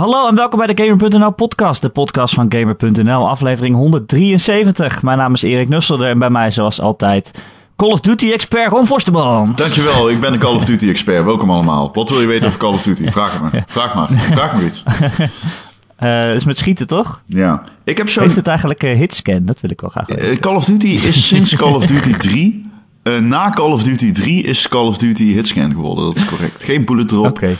Hallo en welkom bij de Gamer.nl podcast, de podcast van Gamer.nl, aflevering 173. Mijn naam is Erik Nusselder en bij mij zoals altijd Call of Duty expert Ron Forsterband. Dankjewel, ik ben een Call of Duty expert. Welkom allemaal. Wat wil je weten over Call of Duty? Vraag het me. Vraag maar. Vraag me iets. Uh, is met schieten toch? Ja. Ik heb zo. Heeft het eigenlijk uh, hitscan? Dat wil ik wel graag weten. Uh, Call of Duty is sinds Call of Duty 3. na Call of Duty 3 is Call of Duty hitscan geworden. Dat is correct. Geen bullet drop. Okay.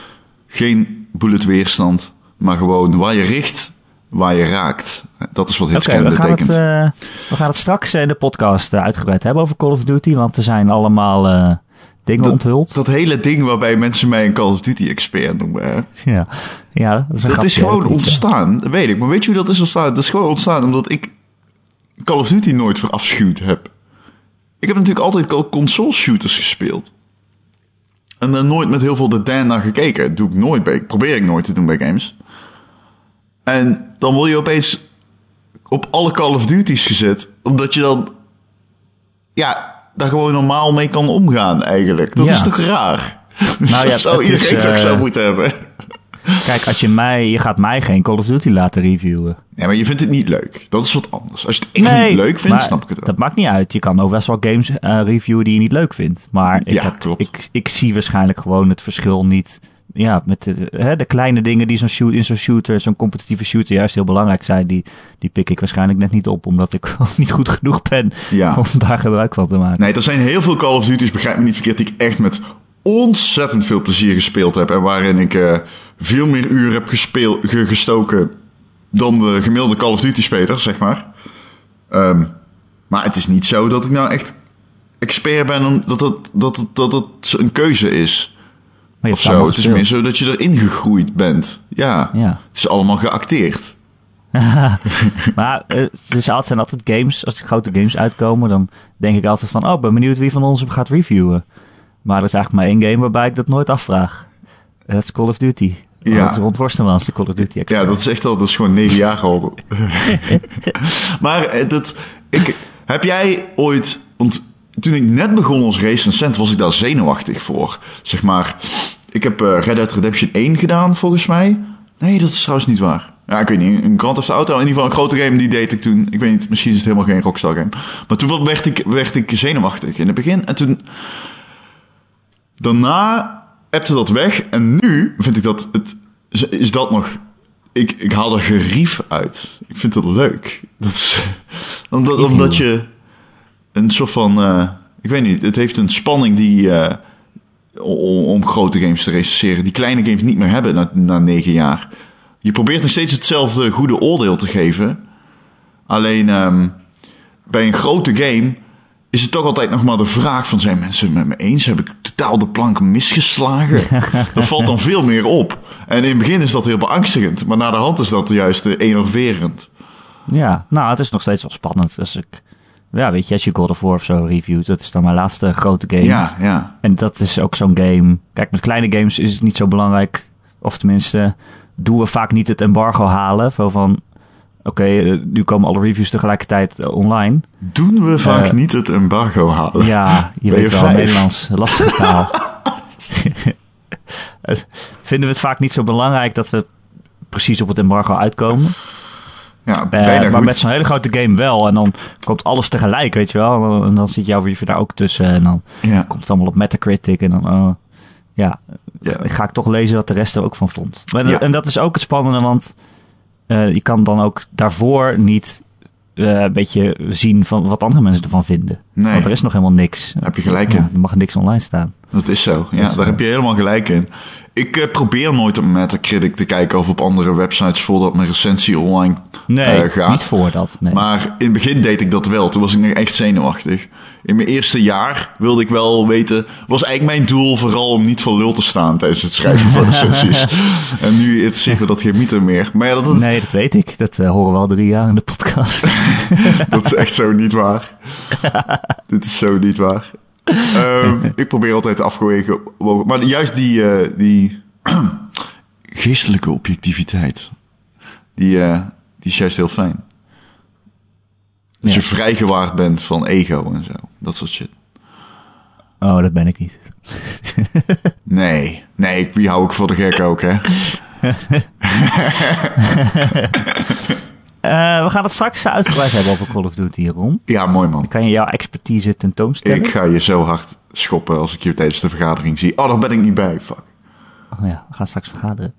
Geen bullet weerstand. Maar gewoon waar je richt, waar je raakt. Dat is wat hitscan okay, we betekent. Gaan het, we gaan het straks in de podcast uitgebreid hebben over Call of Duty. Want er zijn allemaal dingen dat, onthuld. Dat hele ding waarbij mensen mij een Call of Duty expert noemen. Hè? Ja, ja dat is, een dat is gewoon ontstaan. Dat weet ik. Maar weet je hoe dat is ontstaan? Dat is gewoon ontstaan omdat ik Call of Duty nooit verafschuwd heb. Ik heb natuurlijk altijd console shooters gespeeld. En er nooit met heel veel de Dan naar gekeken. Dat doe ik nooit bij. Probeer ik nooit te doen bij games. En dan word je opeens op alle Call of Duty's gezet. Omdat je dan... Ja, daar gewoon normaal mee kan omgaan eigenlijk. Dat Ja. is toch raar? Nou ja, dat zou het iedereen is, toch eh, zo moeten hebben. Kijk, als je mij, je gaat mij geen Call of Duty laten reviewen. Ja, maar je vindt het niet leuk. Dat is wat anders. Als je het echt niet leuk vindt, snap ik het wel. Dat maakt niet uit. Je kan ook best wel games eh, reviewen die je niet leuk vindt. Maar ik, Ja, heb- klopt. Ik, ik zie waarschijnlijk gewoon het verschil niet. Ja, met de, hè, de kleine dingen die zo'n shoot, in zo'n shooter, zo'n competitieve shooter juist heel belangrijk zijn, die, die pik ik waarschijnlijk net niet op, omdat ik niet goed genoeg ben Ja. om daar gebruik van te maken. Nee, er zijn heel veel Call of Duty's, begrijp me niet verkeerd, die ik echt met ontzettend veel plezier gespeeld heb. En waarin ik eh, veel meer uren heb gespeel, ge- gestoken dan de gemiddelde Call of Duty speler, zeg maar. Ehm, maar het is niet zo dat ik nou echt expert ben, het, dat het, dat het een keuze is. Maar je Of zo. Het is meer zo dat je erin gegroeid bent. Ja. Ja. Het is allemaal geacteerd. Maar eh, zijn altijd- zijn altijd games, als er grote games uitkomen, dan denk ik altijd van, oh, ben benieuwd wie van ons hem gaat reviewen. Maar er is eigenlijk maar één game waarbij ik dat nooit afvraag. Dat is Call of Duty. Ja. Dat is Ron Forstemans, de Call of Duty expert. Ja, dat is echt al, dat is gewoon negen jaar al. maar eh, dat, ik, heb jij ooit, want toen ik net begon als recensent was ik daar zenuwachtig voor. Zeg maar, ik heb eh, Red Dead Redemption 1 gedaan volgens mij. Nee, dat is trouwens niet waar. Ja, ik weet niet, een Grand Theft Auto, in ieder geval een grote game, die deed ik toen. Ik weet niet, misschien is het helemaal geen Rockstar game. Maar toen werd ik, werd ik zenuwachtig in het begin. En toen, daarna appte dat weg. En nu vind ik dat het is dat nog. Ik, ik haal er gerief uit. Ik vind het leuk. Dat is, omdat, omdat je een soort van. eh, ik weet niet. Het heeft een spanning die. eh, om, om grote games te recenseren. Die kleine games niet meer hebben na, na negen jaar. Je probeert nog steeds hetzelfde goede oordeel te geven. Alleen ehm, bij een grote game is het toch altijd nog maar de vraag van zijn mensen het met me eens? Heb ik totaal de plank misgeslagen? dat valt dan veel meer op. En in het begin is dat heel beangstigend, maar na de hand is dat juist enerverend. Ja, nou, het is nog steeds wel spannend. Als ik, ja, weet je, als je God of War of zo reviewt, dat is dan mijn laatste grote game. Ja, ja. En dat is ook zo'n game. Kijk, met kleine games is het niet zo belangrijk. Of tenminste, doen we vaak niet het embargo halen. Van, oké, eh, nu komen alle reviews tegelijkertijd eh, online. Doen we vaak Eh, niet het embargo halen? Ja, je weet wel? Nederlands, lastige taal. Vinden we het vaak niet zo belangrijk dat we precies op het embargo uitkomen. Ja, Eh, maar goed. met zo'n hele grote game wel. En dan komt alles tegelijk, weet je wel. En dan zit jouw review daar ook tussen. En dan Ja. komt het allemaal op Metacritic. En dan, oh, ja, Ja. ga ik toch lezen wat de rest er ook van vond. Maar, Ja. En dat is ook het spannende, want eh, je kan dan ook daarvoor niet eh, een beetje zien van wat andere mensen ervan vinden. Nee. Want er is nog helemaal niks. Heb je gelijk Ja, in. er mag niks online staan. Dat is zo. Ja, Dus, daar eh, heb je helemaal gelijk in. Ik eh, probeer nooit op Metacritic te kijken of op andere websites voordat mijn recensie online Nee, eh, gaat. niet voor dat. Nee. Maar in het begin deed ik dat wel. Toen was ik nog echt zenuwachtig. In mijn eerste jaar wilde ik wel weten... was eigenlijk mijn doel vooral om niet voor lul te staan... tijdens het schrijven van recensies. en nu me dat geen meter meer. Maar ja, dat, dat, Nee, dat weet ik. Dat horen we al drie jaar in de podcast. dat is echt zo niet waar. Dit is zo niet waar. Ehm, ik probeer altijd afgewegen... Maar juist die... eh, die geestelijke objectiviteit... Die, eh, die is juist heel fijn. Dat Ja. je vrijgewaard bent van ego en zo. Dat soort shit. Oh, dat ben ik niet. Nee, nee, wie hou ik voor de gek ook, hè? Eh, we gaan het straks uitgebreid hebben over Call of Duty, Ron. Ja, mooi man. Kan je jouw expertise tentoonstellen? Ik ga je zo hard schoppen als ik je tijdens de vergadering zie. Oh, daar ben ik niet bij. Fuck. Oh ja, we gaan straks vergaderen.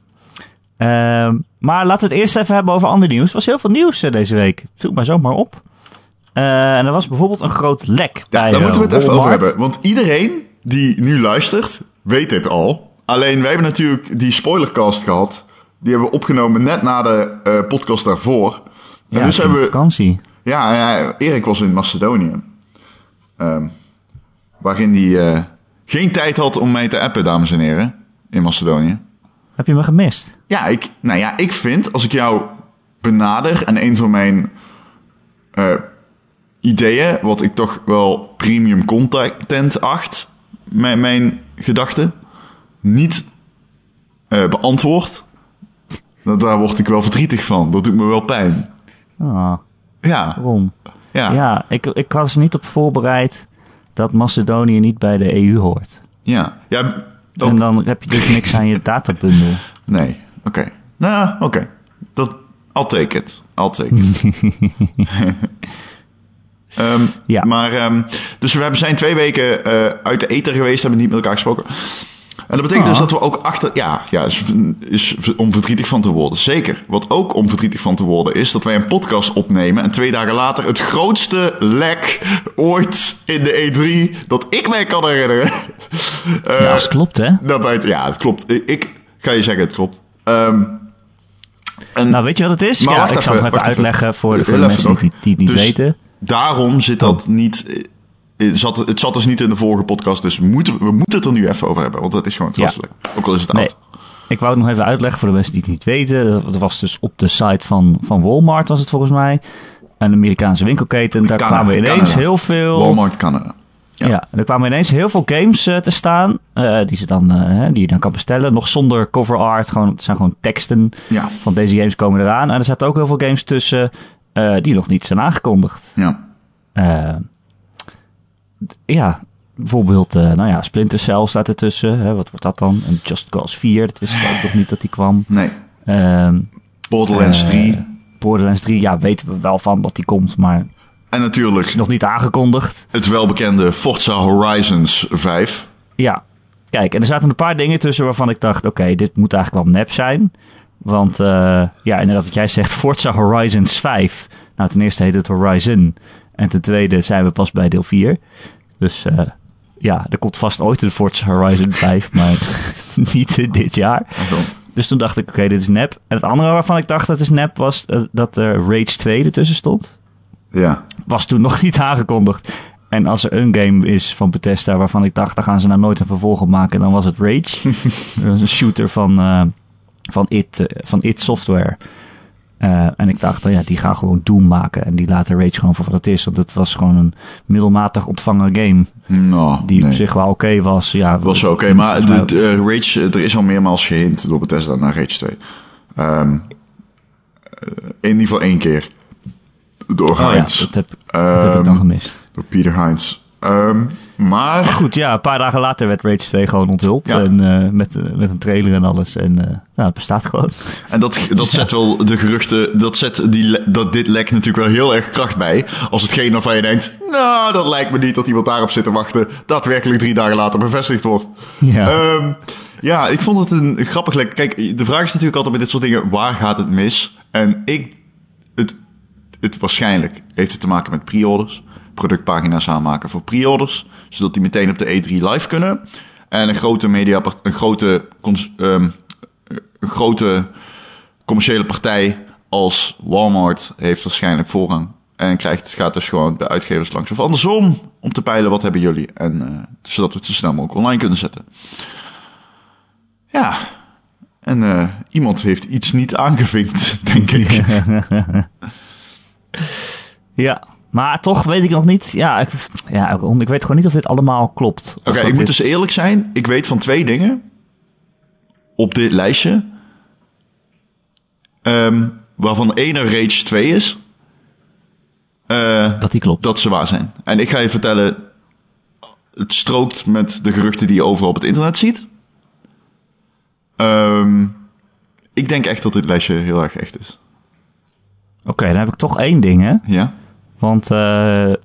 Ehm, maar laten we het eerst even hebben over ander nieuws. Er was heel veel nieuws eh, deze week. Viel mij zomaar op. Eh, en er was bijvoorbeeld een groot lek Ja, daar moeten we het even over hebben. Want iedereen die nu luistert, weet dit al. Alleen wij hebben natuurlijk die spoilercast gehad. Die hebben we opgenomen net na de podcast daarvoor. Ja, dus hebben we... vakantie. Ja, ja, Erik was in Macedonië. Ehm, waarin hij eh, geen tijd had om mij te appen, dames en heren. In Macedonië. Heb je me gemist? Ja, ik, nou ja, ik vind als ik jou benader en een van mijn eh, ideeën, wat ik toch wel premium content acht, mijn, mijn gedachten, niet eh, beantwoord, dan, daar word ik wel verdrietig van. Dat doet me wel pijn. Ah, Ja, waarom? ja, ja. Ja, ik, ik was er niet op voorbereid dat Macedonië niet bij de EU hoort. ja. ook- En dan heb je dus niks aan je databundel. Nee, oké. Nou, oké. Dat, I'll take it. I'll take it. Ehm, Ja. Maar, ehm, dus we hebben- zijn twee weken eh, uit de ether geweest, hebben niet met elkaar gesproken. En dat betekent Ah. dus dat we ook achter... Ja, ja is, is om verdrietig van te worden. Zeker. Wat ook om verdrietig van te worden is dat wij een podcast opnemen... en twee dagen later het grootste lek ooit in de E3... dat ik mij kan herinneren. Eh, ja, dat klopt, hè? buiten. Ja, het klopt. Ik, ga je zeggen, het klopt. Ehm, en Nou, weet je wat het is? Maar ja, ik zal het even uitleggen voor, de- voor de mensen nog. die het niet Dus- weten. daarom zit dat niet... Het zat, het zat dus niet in de vorige podcast, dus we moeten, we moeten het er nu even over hebben. Want dat is gewoon Ja. vastelijk. Ook al is het Nee, oud. ik wou het nog even uitleggen voor de mensen die het niet weten. Dat was dus op de site van, van Walmart, was het volgens mij. Een Amerikaanse winkelketen. Daar Canada, kwamen ineens Canada. heel veel... Walmart Canada. Ja. Ja. en er kwamen ineens heel veel games eh, te staan. eh, die, ze dan, eh, die je dan kan bestellen. Nog zonder cover art. Gewoon, het zijn gewoon teksten Ja, van deze games komen eraan. En er zaten ook heel veel games tussen die nog niet zijn aangekondigd. ja. Eh, ja, bijvoorbeeld, eh, nou ja, Splinter Cell staat ertussen. Hè, wat wordt dat dan? En Just Cause 4, dat wisten we ook nog niet dat die kwam. Nee. Ehm, Borderlands eh, 3. Borderlands 3, ja, weten we wel van dat die komt, maar En natuurlijk nog niet aangekondigd. het welbekende Forza Horizons 5. Ja, kijk, en er zaten een paar dingen tussen waarvan ik dacht, oké, dit moet eigenlijk wel nep zijn. Want, eh, ja, inderdaad, wat jij zegt, Forza Horizons 5. Nou, ten eerste heet het Horizon. En ten tweede zijn we pas bij deel 4. Dus, eh, ja, er komt vast ooit een Forza Horizon 5, maar niet dit jaar. Dus toen dacht ik, oké, dit is nep. En het andere waarvan ik dacht dat is nep was eh, dat er Rage 2 ertussen stond. Ja. Was toen nog niet aangekondigd. En als er een game is van Bethesda waarvan ik dacht, daar gaan ze nou nooit een vervolg op maken, dan was het Rage. dat is een shooter van, eh, van, it, van It Software. Eh, en ik dacht, nou ja, die gaan gewoon Doom maken. En die laten Rage gewoon voor wat het is. Want het was gewoon een middelmatig ontvangen game. Nou, Die nee. op zich wel oké was. Ja, was oké, maar de, de, eh, Rage, er is al meermaals gehint door Bethesda naar Rage 2. Ehm, eh, in ieder geval één keer. Door oh ja, Heinz. dat heb, dat heb ik dan Ehm, gemist. door Peter Heinz. Ehm, maar, Goed, ja, een paar dagen later werd Rage 2 gewoon onthuld. Ja. En, eh, met, eh, met een trailer en alles. En nou, het bestaat gewoon. en dat, dat zet wel de geruchten, dat zet die, dat dit lek natuurlijk wel heel erg kracht bij. Als hetgeen waarvan je denkt, nou, dat lijkt me niet dat iemand daarop zit te wachten, daadwerkelijk drie dagen later bevestigd wordt. Ja. Ehm, ja, ik vond het een grappig lek. Kijk, de vraag is natuurlijk altijd bij dit soort dingen, waar gaat het mis? En ik, het, het waarschijnlijk heeft het te maken met pre-orders. Productpagina's aanmaken voor pre-orders, zodat die meteen op de E3 live kunnen. En een grote media, een grote, ehm, een grote commerciële partij als Walmart heeft waarschijnlijk voorrang. En krijgt, gaat dus gewoon de uitgevers langs. Of andersom, om te peilen wat hebben jullie. En eh, zodat we het zo snel mogelijk online kunnen zetten. Ja, en eh, iemand heeft iets niet aangevinkt, denk ik. Ja, maar toch weet ik nog niet. Ja, ik, ja, ik weet gewoon niet of dit allemaal klopt. Oké, ik moet dus eerlijk zijn. Ik weet van twee dingen op dit lijstje. Ehm, waarvan één er Rage 2 is. Eh, dat die klopt. dat ze waar zijn. En ik ga je vertellen, het strookt met de geruchten die je overal op het internet ziet. Ehm, ik denk echt dat dit lijstje heel erg echt is. Oké, dan heb ik toch één ding, hè? Ja? Want eh eh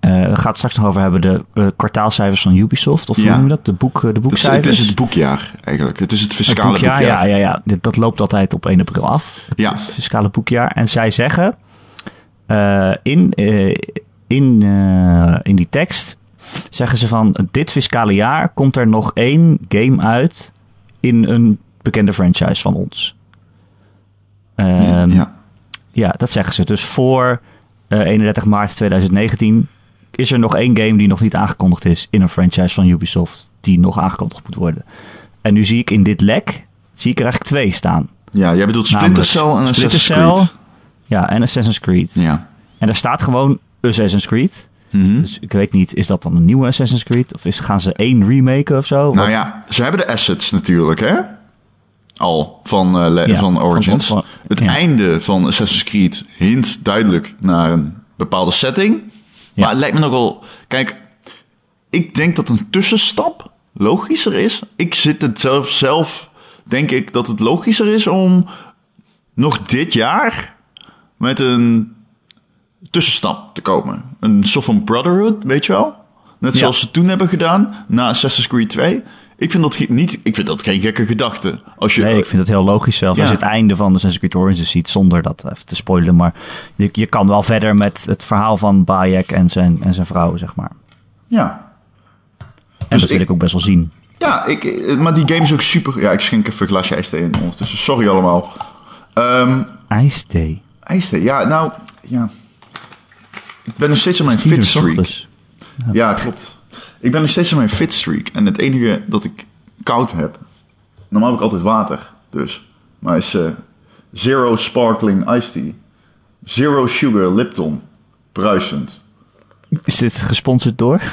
we gaan het straks nog over hebben, de eh, kwartaalcijfers van Ubisoft. Of hoe Ja. noem je dat? De, boek, de Het is, boekcijfers. het is het boekjaar eigenlijk. Het is het Het fiscale boekjaar, boekjaar. ja, ja, ja. Dat loopt altijd op 1 april af. Het Ja. fiscale boekjaar. En zij zeggen in, in, in die tekst, zeggen ze van dit fiscale jaar komt er nog één game uit in een bekende franchise van ons. Ehm, ja. ja, dat zeggen ze. Dus voor 31 maart 2019 is er nog één game die nog niet aangekondigd is in een franchise van Ubisoft die nog aangekondigd moet worden. En nu zie ik in dit lek, zie ik er eigenlijk twee staan. ja, jij bedoelt Splinter Cell en Assassin's Creed. Ja, en Assassin's Creed. Ja. En daar staat gewoon Assassin's Creed. Mhm. Dus ik weet niet, is dat dan een nieuwe Assassin's Creed? Of is, gaan ze één remaken of zo? Nou ja, ze hebben de assets natuurlijk, hè? Al van, Ja, van Origins. van- het ja. einde van Assassin's Creed hint duidelijk naar een bepaalde setting. Maar het lijkt me nogal... Kijk, ik denk dat een tussenstap logischer is. Ik zit het zelf, zelf denk ik dat het logischer is om nog dit jaar met een tussenstap te komen. Een soort van brotherhood, weet je wel? Net Ja. zoals ze toen hebben gedaan na Assassin's Creed 2. Ik vind dat, niet, ik vind dat geen gekke gedachte. Als je, Nee, ik vind het heel logisch zelf. Ja. Als je het einde van Assassin's Creed Origins ziet, zonder dat even te spoilen. Maar je, je kan wel verder met het verhaal van Bayek en zijn, en zijn vrouw, zeg maar. Ja, En Dus dat wil ik- ik ook best wel zien. ja ik, eh, maar die game is ook super... Ja, ik schenk even een glasje ijsthee in ondertussen. Sorry allemaal. Ehm IJsthee. ijsthee, ja, nou... Ja. Ik ben nog steeds aan mijn fit s streak. ochtends. Ja, klopt. Ik ben nog steeds aan mijn fit streak. En het enige dat ik koud heb... Normaal heb ik altijd water, dus. Maar is eh, Zero Sparkling Iced Tea. Zero Sugar Lipton. Bruisend. Is dit gesponsord door?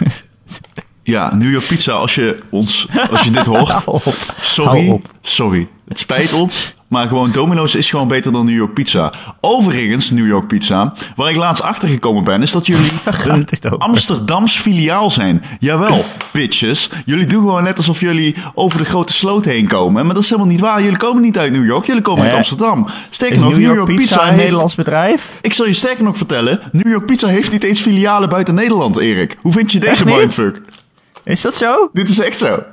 Ja, New York Pizza, als je ons... Als je dit hoort... Sorry, sorry. Het spijt ons, maar gewoon Domino's is gewoon beter dan New York Pizza. Overigens, New York Pizza, waar ik laatst achter gekomen ben, is dat jullie een? Amsterdams filiaal zijn. Jawel, bitches. Jullie doen gewoon net alsof jullie over de grote sloot heen komen. Maar dat is helemaal niet waar. Jullie komen niet uit New York, jullie komen uit Amsterdam. Sterker nog, New York Pizza een heeft... Nederlands bedrijf? Ik zal je sterker nog vertellen, New York Pizza heeft niet eens filialen buiten Nederland, Erik. Hoe vind je deze mindfuck? Is dat zo? Dit is echt zo.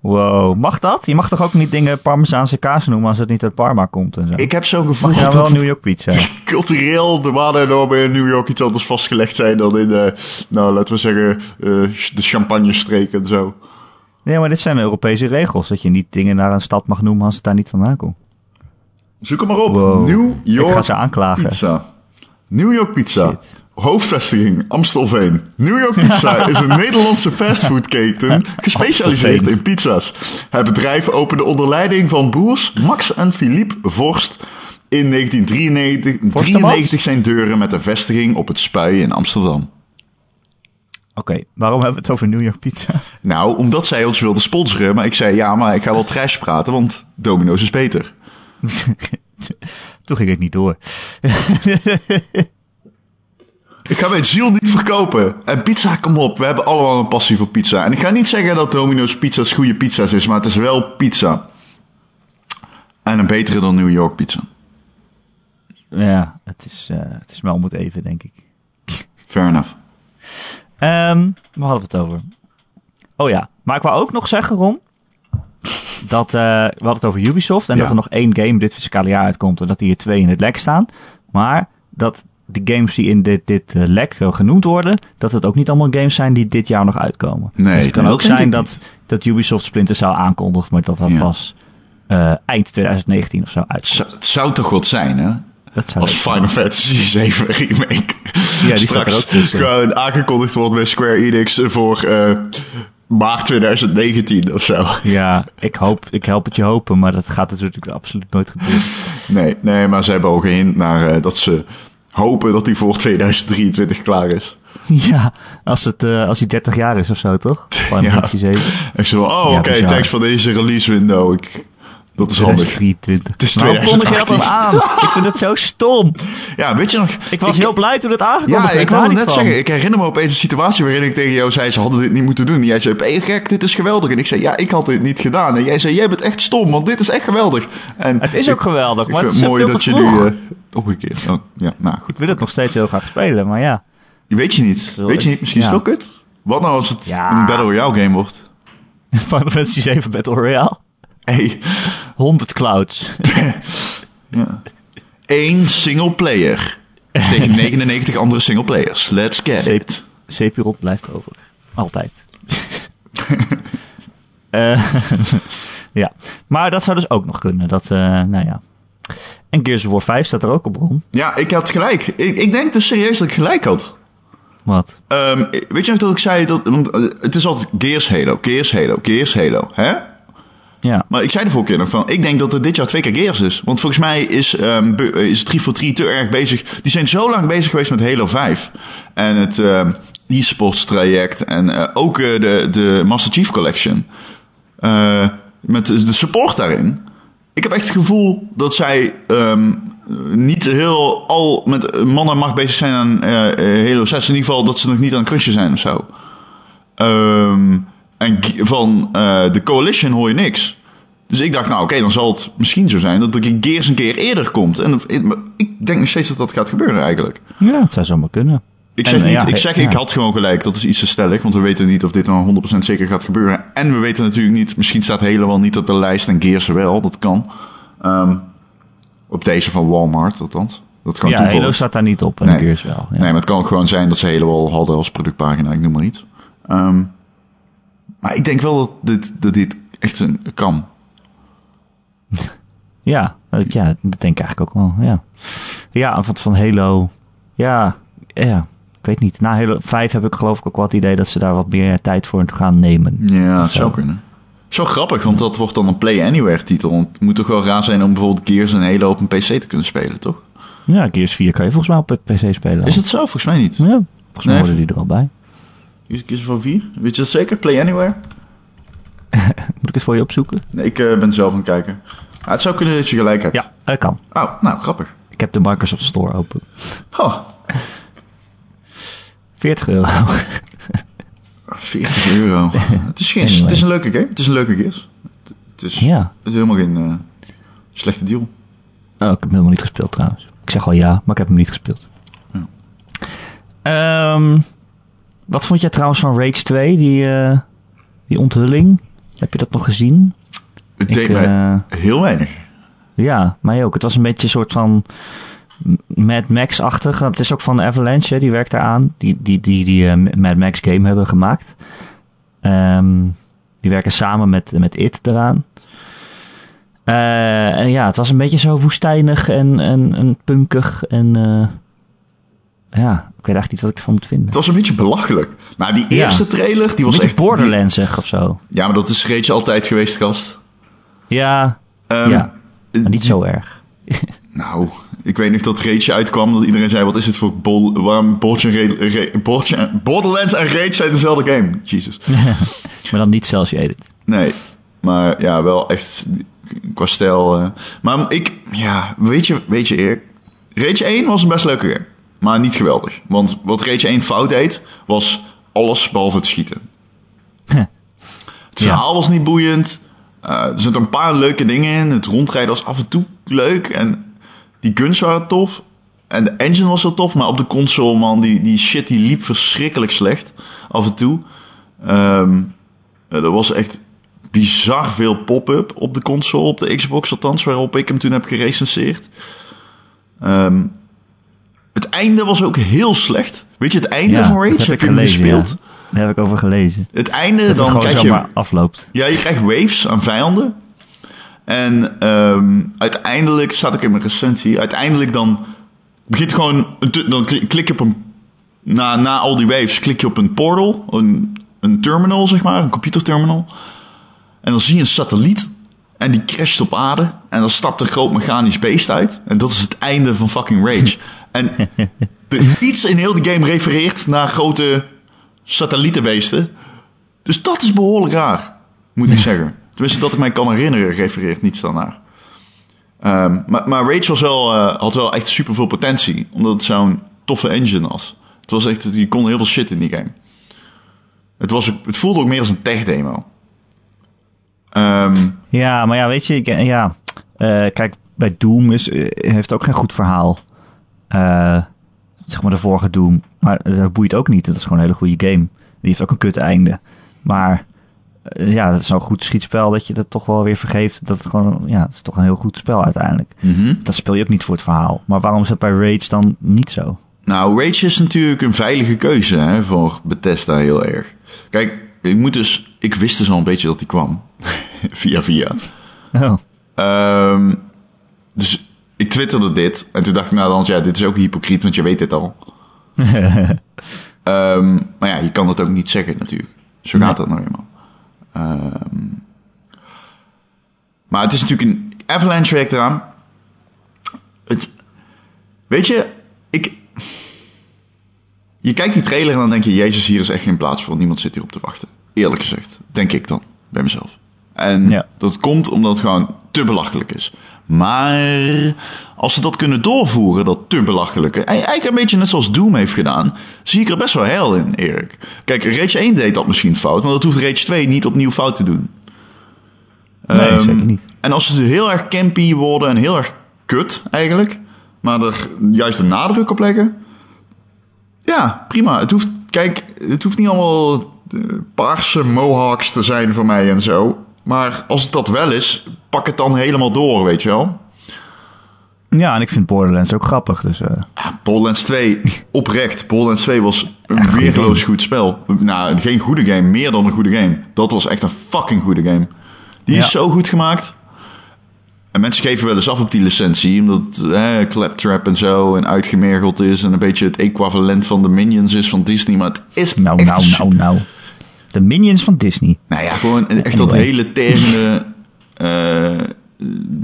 Wow, mag dat? Je mag toch ook niet dingen Parmezaanse kaas noemen als het niet uit Parma komt en zo? Ik heb zo'n gevoel mag nou dat wel New York Pizza? cultureel de waarden en normen in New York iets anders vastgelegd zijn dan in, eh, nou laten we zeggen, eh, de champagne-streek en zo. Nee, maar dit zijn Europese regels. Dat je niet dingen naar een stad mag noemen als het daar niet vandaan komt. Zoek hem maar op. Wow. New Ik ga York ze aanklagen. Pizza. New York Pizza. Shit. Hoofdvestiging Amstelveen. New York Pizza is een Nederlandse fastfoodketen gespecialiseerd in pizza's. Het bedrijf opende onder leiding van broers Max en Philippe Vorst in 1993 93 zijn deuren met een vestiging op het Spui in Amsterdam. Oké, waarom hebben we het over New York Pizza? Nou, omdat zij ons wilden sponsoren, maar ik zei ja, maar ik ga wel trash praten, want Domino's is beter. Toen ging ik niet door. Ik ga mijn ziel niet verkopen. En pizza, kom op, we hebben allemaal een passie voor pizza. En ik ga niet zeggen dat Domino's pizza's goede pizza's is, maar het is wel pizza. En een betere dan New York pizza. Ja, het is, eh, het is wel om het even, denk ik. Fair enough. Ehm waar hadden we het over? Oh ja, maar ik wou ook nog zeggen, Ron. Dat, eh, we hadden het over Ubisoft en Ja. dat er nog één game dit fiscale jaar uitkomt. En dat hier twee in het lek staan. Maar dat de games die in dit, dit eh, lek eh, genoemd worden, dat het ook niet allemaal games zijn die dit jaar nog uitkomen. Nee, dus het kan ook zijn dat, niet. dat Ubisoft Splinter Cell aankondigt, maar dat dat Ja. pas eh, eind 2019 of zo uitkomt. zou, het zou toch wat zijn, hè? Dat zou Als Final Fantasy 7 remake. Ja, die staat er ook tussen. gewoon aangekondigd wordt bij Square Enix voor maart 2019 of zo. Ja, ik, hoop, ik help het je hopen, maar dat gaat natuurlijk absoluut nooit gebeuren. Nee, nee, maar ze hebben ook naar dat ze hopen dat hij voor 2023 klaar is. Ja, als, het, eh, als hij 30 jaar is of zo, toch? Ja. Fantasy 7. En zo, oh oké, thanks voor deze release window. Ik, Dat is handig. 2023. Het is Waarom kondig je dat dan aan? Ik vind het zo stom. Ja, weet je nog? Ik was heel blij toen het aangekondigd Ja, ik wilde niet net van. zeggen, ik herinner me opeens een situatie waarin ik tegen jou zei, ze hadden dit niet moeten doen. En jij zei, hey, gek, dit is geweldig. En ik zei, ja, ik had dit niet gedaan. En jij zei, jij bent echt stom, want dit is echt geweldig. En Het is ik- ook geweldig, maar het het is mooi dat je nu omgekeerd... Oh, ja, nou goed. Ik wil het nog steeds heel graag spelen, maar ja. Weet je niet. Weet je is- niet, misschien is ja. het wel kut. Wat nou als het Ja. een Battle Royale game wordt? Final Fantasy 7 Battle Royale. Hey, 100 clouds. ja. Eén single player tegen 99 andere single players. Let's get Zeep- it. Blijft over. Altijd. Eh, ja, maar dat zou dus ook nog kunnen. Dat, eh, nou ja. En Gears of War 5 staat er ook op rond. Ja, ik had gelijk. Ik, ik denk dus serieus dat ik gelijk had. Wat? Ehm, weet je nog dat ik zei dat... Want eh, het is altijd Gears Halo, Gears Halo, Gears Halo. Hè? Ja. Maar ik zei de vorige keer nog van... Ik denk dat er dit jaar twee keer Gears is. Want volgens mij is, ehm bu- eh, is 343 te erg bezig. Die zijn zo lang bezig geweest met Halo 5. En het ehm, e-sports traject. En eh, ook eh, de, de Master Chief Collection. Met de support daarin. Ik heb echt het gevoel dat zij ehm, niet heel al met man en macht bezig zijn aan Halo 6. In ieder geval dat ze nog niet aan het crunchen zijn of zo. Ehm, en van eh, de Coalition hoor je niks. Dus ik dacht, nou oké, dan zal het misschien zo zijn dat de Gears een keer eerder komt. En ik, denk nog steeds dat dat gaat gebeuren eigenlijk. Ja, het zou zomaar kunnen. Ik zeg, niet, ja, ik, zeg ja. ik had gewoon gelijk, dat is iets te stellig. Want we weten niet of dit nou 100% zeker gaat gebeuren. En we weten natuurlijk niet, misschien staat wel niet op de lijst en Gears wel, dat kan. Ehm, op deze van Walmart, althans. Dat kan Ja, toevallig. Halo staat daar niet op en Nee. Gears wel. Ja. Nee, maar het kan ook gewoon zijn dat ze Halo al hadden als productpagina, ik noem maar iets. Ehm, maar ik denk wel dat dit, dat dit echt een kan. Ja, dat, ja, dat denk ik eigenlijk ook wel. Ja, ja van, van Halo. Ja, ja, ik weet niet. Na Halo 5 heb ik geloof ik ook wel het idee dat ze daar wat meer tijd voor gaan nemen. Ja, zou kunnen. Zo grappig, want dat wordt dan een Play Anywhere titel. Want het moet toch wel raar zijn om bijvoorbeeld Gears en Halo op een PC te kunnen spelen, toch? Ja, Gears 4 kan je volgens mij op het PC spelen. Is het zo? Volgens mij niet. Ja, volgens mij Nee, die er al bij. Gears van 4? Weet je dat zeker? Play Anywhere? Moet ik het voor je opzoeken? Nee, ik eh, ben zelf aan het kijken. Ah, het zou kunnen dat je gelijk hebt. Ja, dat kan. Oh, nou, grappig. Ik heb de Microsoft Store open. Oh, 40 euro. 40 euro. het, is geen, Anyway. het is een leuke game. Het is een leuke Gears. Het is, ja. het is helemaal geen eh, slechte deal. Oh, ik heb hem helemaal niet gespeeld trouwens. Ik zeg al ja, maar ik heb hem niet gespeeld. Ja. Ehm, wat vond jij trouwens van Rage 2, die, eh, die onthulling? Heb je dat nog gezien? Het Ik, deed mij eh, heel weinig. Ja, mij ook. Het was een beetje een soort van Mad Max-achtig. Het is ook van Avalanche, hè, die werkt daar aan. Die die, die, die eh, Mad Max game hebben gemaakt. Ehm, die werken samen met, met It eraan. En ja, het was een beetje zo woestijnig en, en, en punkig. En ja, ik weet eigenlijk niet wat ik ervan moet vinden. Het was een beetje belachelijk. Maar die Ja. eerste trailer, die was echt... Borderlands-ig of zo. ja, maar dat is Rage altijd geweest, gast. Ja, Ehm, ja maar niet zo erg. Nou, ik weet nog dat Rage uitkwam. Dat iedereen zei, wat is dit voor bol... Waarom Borderlands en, Ra- Ra- Borderlands- Borderlands en Rage zijn dezelfde game? Jesus. Maar dan niet cel-shaded. Nee, maar ja, wel echt qua stijl. eh. Maar ik, ja, weet je, weet je Erik, Rage 1 was een best leuke game. Maar niet geweldig. Want wat Rage 1 fout deed, was alles behalve het schieten. Het verhaal was niet boeiend. Eh, er zitten een paar leuke dingen in. Het rondrijden was af en toe leuk. En die guns waren tof. En de engine was wel tof. Maar op de console, man, die, die shit die liep verschrikkelijk slecht. Af en toe. Eh, er was echt bizar veel pop-up op de console. Op de Xbox althans, waarop ik hem toen heb gerecenseerd. Ehm, het einde was ook heel slecht. Weet je het einde Ja, van dat Rage? heb ik gelezen, gespeeld? ja. Daar heb ik over gelezen. Het einde, Dat het dan gewoon krijg je... afloopt. Ja, je krijgt waves aan vijanden. En ehm, uiteindelijk, staat ook in mijn recensie, uiteindelijk dan begint gewoon, dan klik klik je op een, na, na al die waves, klik je op een portal, een, een terminal zeg maar, een computerterminal. En dan zie je een satelliet en die crasht op aarde en dan stapt een groot mechanisch beest uit. En dat is het einde van fucking Rage. en de, iets in heel de game refereert naar grote satellietenbeesten. Dus dat is behoorlijk raar, moet ik zeggen. Tenminste, dat ik mij kan herinneren, refereert niets daarnaar. Ehm maar, maar Rage was wel, eh, had wel echt super veel potentie, omdat het zo'n toffe engine was. Het was echt, je kon heel veel shit in die game. Het, was, het voelde ook meer als een tech-demo. Ehm, Ja, maar ja, weet je, ik- ja. eh, kijk, bij Doom is, eh, heeft ook geen goed verhaal. Eh, zeg maar de vorige Doom. Maar dat boeit ook niet. Dat is gewoon een hele goede game. Die heeft ook een kut einde. Maar eh, ja, dat is zo'n goed schietspel dat je dat toch wel weer vergeeft. Dat het gewoon, ja, het is toch een heel goed spel uiteindelijk. mhm. Dat speel je ook niet voor het verhaal. Maar waarom is dat bij Rage dan niet zo? Nou, Rage is natuurlijk een veilige keuze hè, voor Bethesda heel erg. Kijk, ik moet dus, ik wist dus al een beetje dat die kwam. via via. Oh. Ehm, dus ik twitterde dit. En toen dacht ik, nou dan, ja, dit is ook hypocriet, want je weet dit al. Ehm, maar ja, je kan dat ook niet zeggen natuurlijk. Zo gaat dat nou eenmaal. Ehm, maar het is natuurlijk een Avalanche werkt eraan. Het, weet je, ik... Je kijkt die trailer en dan denk je, jezus, hier is echt geen plaats voor. Niemand zit hierop te wachten. Eerlijk gezegd, denk ik dan, bij mezelf. En Ja. dat komt omdat het gewoon te belachelijk is. Maar als ze dat kunnen doorvoeren, dat te belachelijke... en Eigenlijk een beetje net zoals Doom heeft gedaan... zie ik er best wel heil in, Erik. Kijk, Rage 1 deed dat misschien fout... maar dat hoeft Rage 2 niet opnieuw fout te doen. Nee, Ehm, zeker niet. En als ze heel erg campy worden en heel erg kut eigenlijk... maar er juist een nadruk op leggen... ja, prima. Het hoeft, kijk, het hoeft niet allemaal eh, paarse mohawks te zijn voor mij en zo... Maar als het dat wel is, pak het dan helemaal door, weet je wel. Ja, en ik vind Borderlands ook grappig. Dus eh, Ja, Borderlands 2, oprecht. Borderlands 2 was een weerloos goed spel. Nou, geen goede game, meer dan een goede game. Dat was echt een fucking goede game. Die Ja. is zo goed gemaakt. En mensen geven wel eens af op die licentie, omdat eh, Claptrap en zo en uitgemergeld is en een beetje het equivalent van de Minions is van Disney. Maar het is nou, nou, nou, nou. De Minions van Disney. Nou ja, gewoon echt dat Anyway. hele tergende, eh,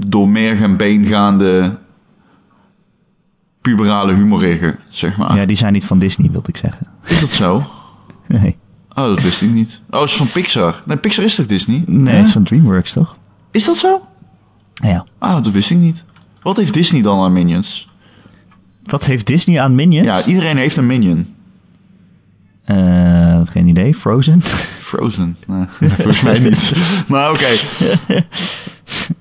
door merg en been gaande puberale humorige, zeg maar. Ja, die zijn niet van Disney, wilde ik zeggen. Is dat zo? Nee, Oh, dat wist ik niet. Oh, het is van Pixar. Nee, Pixar is toch Disney? nee het is van DreamWorks, toch? Is dat zo? Ja. Ah, dat wist ik niet. Wat heeft Disney dan aan Minions? Wat heeft Disney aan Minions? Ja, iedereen heeft een Minion. Eh, geen idee. Frozen? Frozen. Nee, volgens mij niet. Maar oké.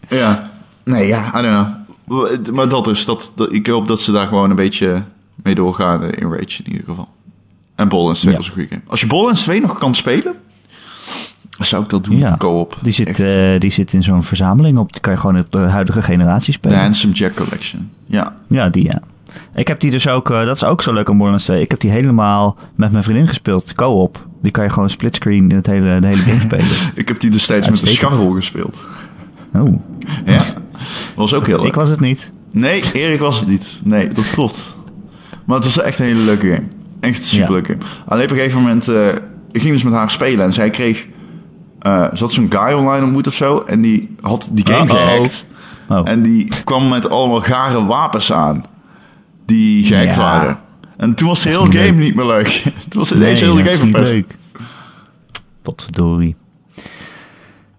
ja. Nee, ja, I don't know. Maar dat dus. Dat, dat, ik hoop dat ze daar gewoon een beetje mee doorgaan eh, in Rage in ieder geval. En Borderlands 2 Ja. was een goede game. Als je Borderlands 2 nog kan spelen, zou ik dat doen. Ja. Co-op. Die zit, eh, die zit in zo'n verzameling op. Die kan je gewoon de huidige generatie De spelen. Handsome Jack Collection. Ja. Ja, die ja. Ik heb die dus ook, eh, dat is ook zo leuk aan Borderlands 2. Ik heb die helemaal met mijn vriendin gespeeld, co-op. Die kan je gewoon splitscreen het hele, de hele game spelen. Ik heb die destijds met de scharrel gespeeld. Oh, Ja. was ook heel leuk. ik was het niet. Nee, Erik was het niet. Nee, dat klopt. Maar het was echt een hele leuke game. Echt een super leuke game. Alleen op een gegeven moment... eh, ik ging dus met haar spelen en zij kreeg... eh ze had zo'n guy online ontmoet of zo. En die had die game Uh-oh. gehackt. Oh, En die kwam met allemaal gare wapens aan. Die gehackt Ja. waren. En toen was de hele game leuk. niet meer leuk. toen was nee, deze hele game verpest. leuk. Potverdorie.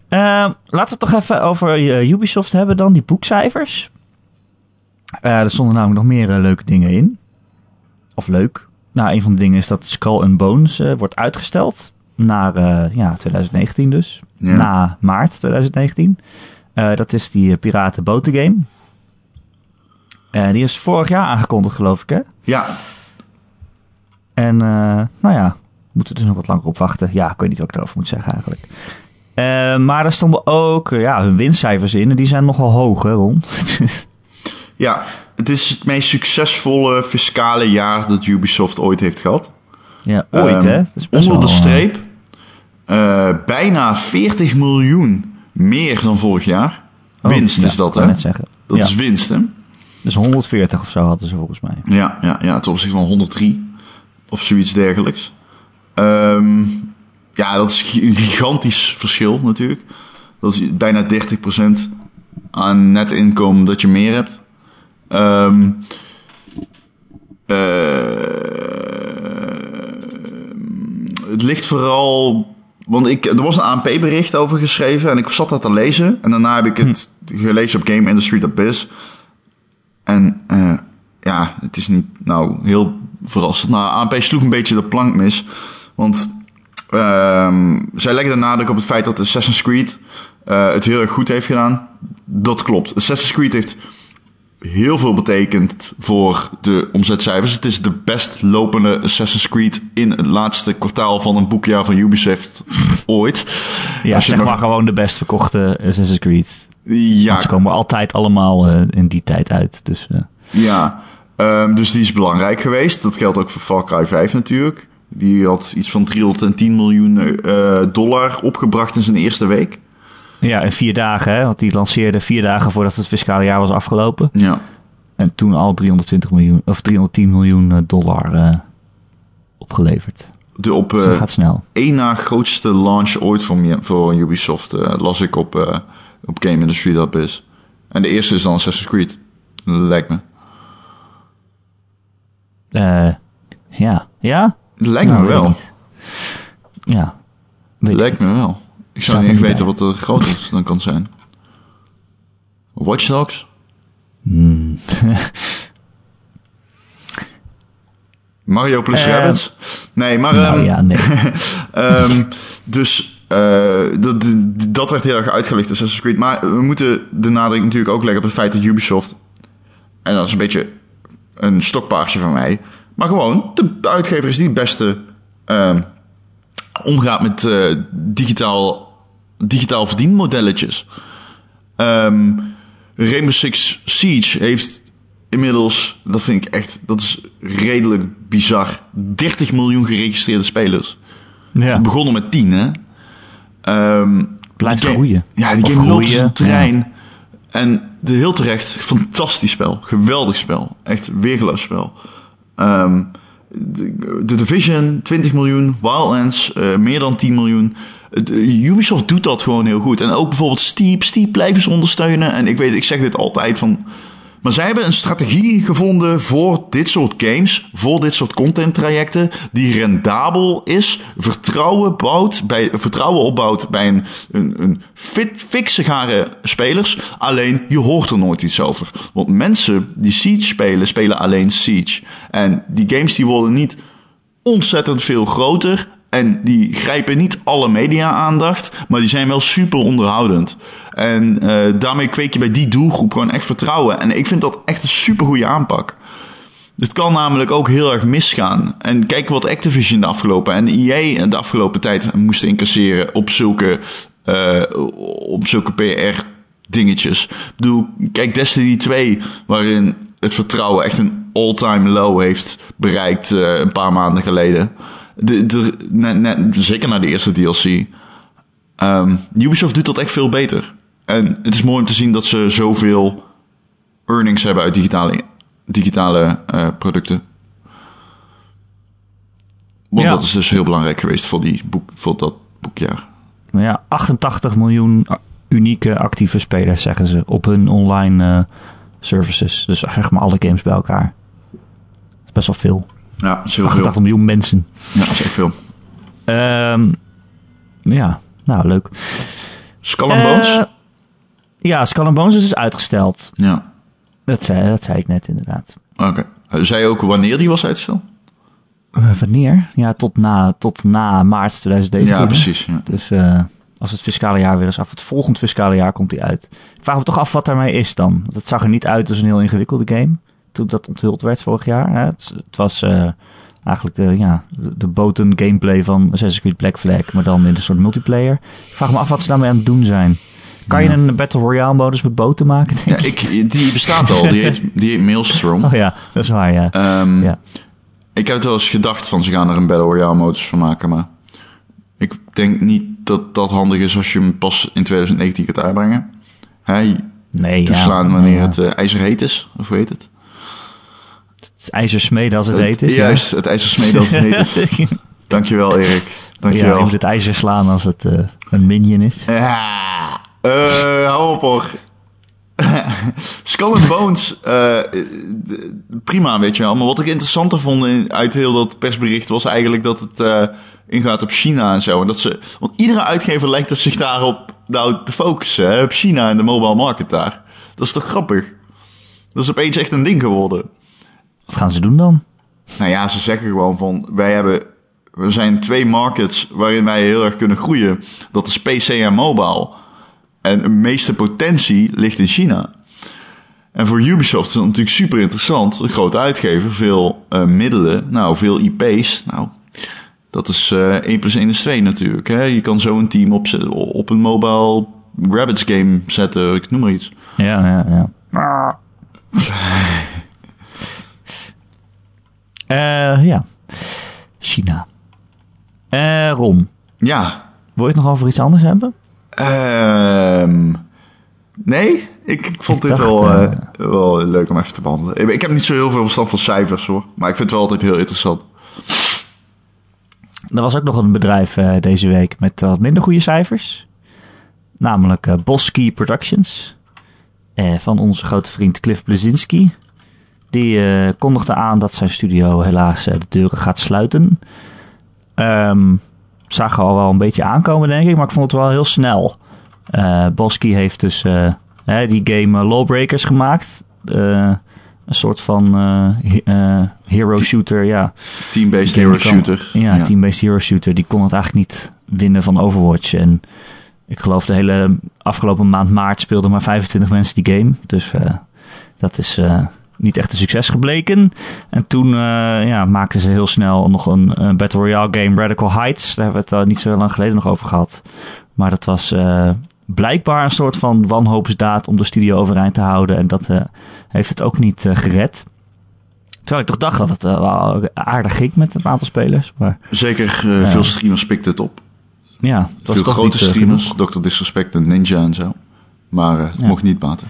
Eh, laten we het toch even over eh, Ubisoft hebben dan, die boekcijfers. Eh, er stonden namelijk nog meer leuke dingen in. Of leuk. Nou, een van de dingen is dat Skull and Bones wordt uitgesteld. Naar ja, 2019 dus. Ja. Na maart 2019. Eh, dat is die uh, piratenbotengame. Eh die is vorig jaar aangekondigd, geloof ik, hè? Ja, En eh, nou ja, we moeten dus nog wat langer op wachten. Ja, ik weet niet wat ik erover moet zeggen eigenlijk. Eh, maar er stonden ook ja, hun winstcijfers in. En die zijn nogal hoog, hè, Ron? ja, het is het meest succesvolle fiscale jaar dat Ubisoft ooit heeft gehad. ja, ooit, Ehm, hè? Dat is best onder de wel, streep bijna 40 miljoen meer dan vorig jaar. oh, winst ja, is dat, hè? Dat ja, is winst, hè? Dus 140 of zo hadden ze volgens mij. Ja, ja, ja, ten opzichte van 103 of zoiets dergelijks. Ehm, ja, dat is een gigantisch verschil natuurlijk. Dat is bijna 30% aan net inkomen dat je meer hebt. Ehm, eh, het ligt vooral want ik, er was een ANP-bericht over geschreven en ik zat dat te lezen. En daarna heb ik het gelezen op Game Industry Biz. En eh, ja, het is niet nou heel verrassend. Nou, ANP sloeg een beetje de plank mis. Want ehm zij leggen de nadruk op het feit dat Assassin's Creed eh, het heel erg goed heeft gedaan. Dat klopt. Assassin's Creed heeft heel veel betekend voor de omzetcijfers. Het is de best lopende Assassin's Creed in het laatste kwartaal van een boekjaar van Ubisoft ooit. Ja, zeg nog- maar gewoon de best verkochte Assassin's Creed. Ja, Ze komen altijd allemaal eh, in die tijd uit. Dus eh, ja. Ehm, dus die is belangrijk geweest. Dat geldt ook voor Far Cry 5 natuurlijk. Die had iets van 310 miljoen eh, dollar opgebracht in zijn eerste week. ja, in vier dagen, hè, want die lanceerde vier dagen voordat het fiscale jaar was afgelopen. Ja. En toen al 320 miljoen, of 310 miljoen dollar opgeleverd. De op Dus dat gaat snel. één na grootste launch ooit voor, Ubisoft las ik op, op Game Industry dat is. En de eerste is dan Assassin's Creed. Lijkt me. Eh, ja. Ja? Lijkt Nou, me weet ik wel. niet. Ja. Weet ik Lijkt me wel. Ik Staat zou er niet niet weten bij. wat er groter dan kan zijn. Watch Dogs? Hmm. Mario plus Eh, Rabbids? Nee, maar... nou ehm, ja, nee. Ehm, dus eh, dat, dat werd heel erg uitgelicht, Assassin's Creed. Maar we moeten de nadruk natuurlijk ook leggen op het feit dat Ubisoft... En dat is een beetje een stokpaardje van mij. Maar gewoon de uitgever is die het beste ehm, omgaat met eh, digitaal, digitaal verdienmodelletjes. Ehm Rainbow Six Siege heeft inmiddels, dat vind ik echt, dat is redelijk bizar, 30 miljoen geregistreerde spelers. Ja. Begonnen met 10, hè? Ehm, Blijft groeien. Ja, die game loopt een trein. En de, heel terecht, fantastisch spel. Geweldig spel. Echt weergeloos spel. Ehm, de, de Division, 20 miljoen. Wildlands, eh, meer dan 10 miljoen. Eh, Ubisoft doet dat gewoon heel goed. En ook bijvoorbeeld Steep. Steep blijven ze ondersteunen. En ik weet, ik zeg dit altijd van... Maar zij hebben een strategie gevonden voor dit soort games, voor dit soort content trajecten, die rendabel is, vertrouwen, bouwt bij, vertrouwen opbouwt bij een, een, een fit, spelers. Alleen je hoort er nooit iets over. Want mensen die Siege spelen, spelen alleen Siege. En die games die worden niet ontzettend veel groter. En die grijpen niet alle media-aandacht, maar die zijn wel super onderhoudend. En eh, daarmee kweek je bij die doelgroep gewoon echt vertrouwen. En ik vind dat echt een super goede aanpak. Het kan namelijk ook heel erg misgaan. En kijk wat Activision de afgelopen en EA de afgelopen tijd moesten incasseren op zulke, eh, op zulke PR-dingetjes. Ik bedoel, kijk Destiny 2, waarin het vertrouwen echt een all-time low heeft bereikt eh, een paar maanden geleden. De, zeker na de eerste DLC. Ehm, Ubisoft doet dat echt veel beter. En het is mooi om te zien dat ze zoveel earnings hebben uit digitale, digitale eh, producten. Want Ja. dat is dus heel belangrijk geweest voor, die boek, voor dat boekjaar. Maar ja, 88 miljoen unieke actieve spelers, zeggen ze, op hun online eh, services. Dus zeg maar alle games bij elkaar. Dat is best wel veel. Ja, dat is heel 88 veel. miljoen mensen. Ja, dat is echt veel. Ehm, ja, nou leuk. Skull and Bones? Eh, ja, Skull and Bones is dus uitgesteld. ja, Dat zei, dat zei ik net inderdaad. oké. Hij Zei ook wanneer die was uitgesteld? Eh, wanneer? Ja, tot na, tot na maart 2019. Ja, precies. Ja. Dus eh, als het fiscale jaar weer is af, het volgend fiscale jaar komt hij uit. Ik vraag me toch af wat daarmee is dan. Want het zag er niet uit als een heel ingewikkelde game. Toen dat onthuld werd vorig jaar. Hè. Het, het was eh, eigenlijk de, ja, de, boten gameplay van Assassin's Creed Black Flag. Maar dan in een soort multiplayer. Ik vraag me af wat ze daarmee aan het doen zijn. Kan je een Battle Royale modus met boten maken? denk Ja, ik? die bestaat al. Die heet, die heet Maelstrom. Oh ja, dat is waar, ja. Ehm, ja. Ik heb het wel eens gedacht van ze gaan er een Battle Royale modus van maken, maar ik denk niet dat dat handig is als je hem pas in 2019 gaat uitbrengen. Hè, Nee, toeslaan ja, wanneer ja. het eh, ijzer heet is, of hoe heet het? Het is ijzersmeden als het heet is. ja. Juist, het ijzer smeden als het heet is. Dankjewel Erik, ja, dankjewel. je moet het ijzer slaan als het eh, een minion is. Ja, eh, hou op hoor. Skull and Bones, eh, prima, weet je wel. Maar wat ik interessanter vond in, uit heel dat persbericht was eigenlijk dat het ingaat op China en zo. En dat ze, want iedere uitgever lijkt er zich daarop nou, te focussen, hè, op China en de mobile market daar. Dat is toch grappig? Dat is opeens echt een ding geworden. Wat gaan ze doen dan? Nou ja, ze zeggen gewoon van, wij hebben, we zijn twee markets waarin wij heel erg kunnen groeien. Dat is PC en mobile. En de meeste potentie ligt in China. En voor Ubisoft is dat natuurlijk super interessant. Een grote uitgever, veel eh, middelen, nou, veel IP's. Nou, dat is eh 1 plus 1 is 2 natuurlijk. Hè? Je kan zo een team op, op een mobile Rabbids game zetten, ik noem maar iets. Ja, ja, ja. Eh, ja. China. Eh, Ron, Ja, wil je het nog over iets anders hebben? Ehm nee, ik, ik vond Ik dit dacht, wel, eh, eh, wel leuk om even te behandelen. Ik, ik heb niet zo heel veel verstand van cijfers hoor, maar ik vind het wel altijd heel interessant. Er was ook nog een bedrijf deze week met wat minder goede cijfers. Namelijk eh Boski Productions. Van onze grote vriend Cliff Blazinski. Die eh, kondigde aan dat zijn studio helaas eh, de deuren gaat sluiten. Ehm zagen we al wel een beetje aankomen, denk ik. Maar ik vond het wel heel snel. Eh Boski heeft dus hè, die game Lawbreakers gemaakt. Een soort van he- hero shooter, ja. Team-based hero shooter. Ja, team-based hero shooter. Die kon het eigenlijk niet winnen van Overwatch. En ik geloof de hele afgelopen maand maart speelden maar 25 mensen die game. Dus dat is niet echt een succes gebleken. En toen eh, ja, maakten ze heel snel nog een, een Battle Royale game, Radical Heights. Daar hebben we het uh, niet zo heel lang geleden nog over gehad. Maar dat was eh, blijkbaar een soort van wanhoopsdaad om de studio overeind te houden. En dat eh, heeft het ook niet eh, gered. Terwijl ik toch dacht dat het eh, wel aardig ging met een aantal spelers. Maar Zeker eh, veel streamers pikten het op. ja, het was veel toch grote eh, streamers. Dr. Disrespect en Ninja en zo. Maar eh, het Ja. mocht niet baten.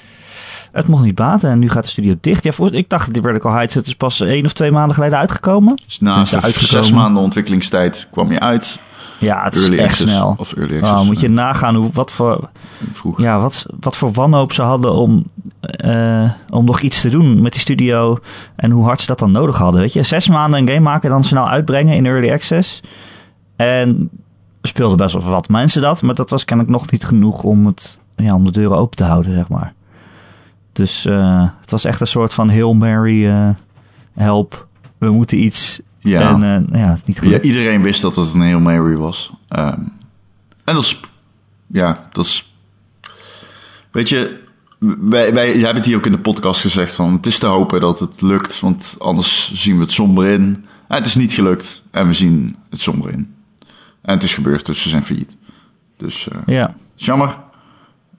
Het mocht niet baten en nu gaat de studio dicht. Ja, volgens, ik dacht die Vertical Heights het is pas één of twee maanden geleden uitgekomen. Dus na zes maanden ontwikkelingstijd kwam je uit. Ja, het is echt access. snel. Of early Oh, access. moet je eh, nagaan hoe, wat, voor, ja, wat, wat voor wanhoop ze hadden om, eh, om nog iets te doen met die studio. En hoe hard ze dat dan nodig hadden. Weet je, zes maanden een game maken, dan snel uitbrengen in early access. En speelden best wel wat mensen dat. Maar dat was kennelijk nog niet genoeg om, het, ja, om de deuren open te houden, zeg maar. Dus eh, het was echt een soort van Hail Mary eh, help. We moeten iets. Ja. En eh, ja, het is niet goed. Ja, iedereen wist dat het een Hail Mary was. Ehm, en dat is... Ja, dat is... Weet je, wij, wij jij hebt het hier ook in de podcast gezegd van... Het is te hopen dat het lukt, want anders zien we het somber in. En het is niet gelukt en we zien het somber in. En het is gebeurd, dus ze zijn failliet. Dus Ja, jammer.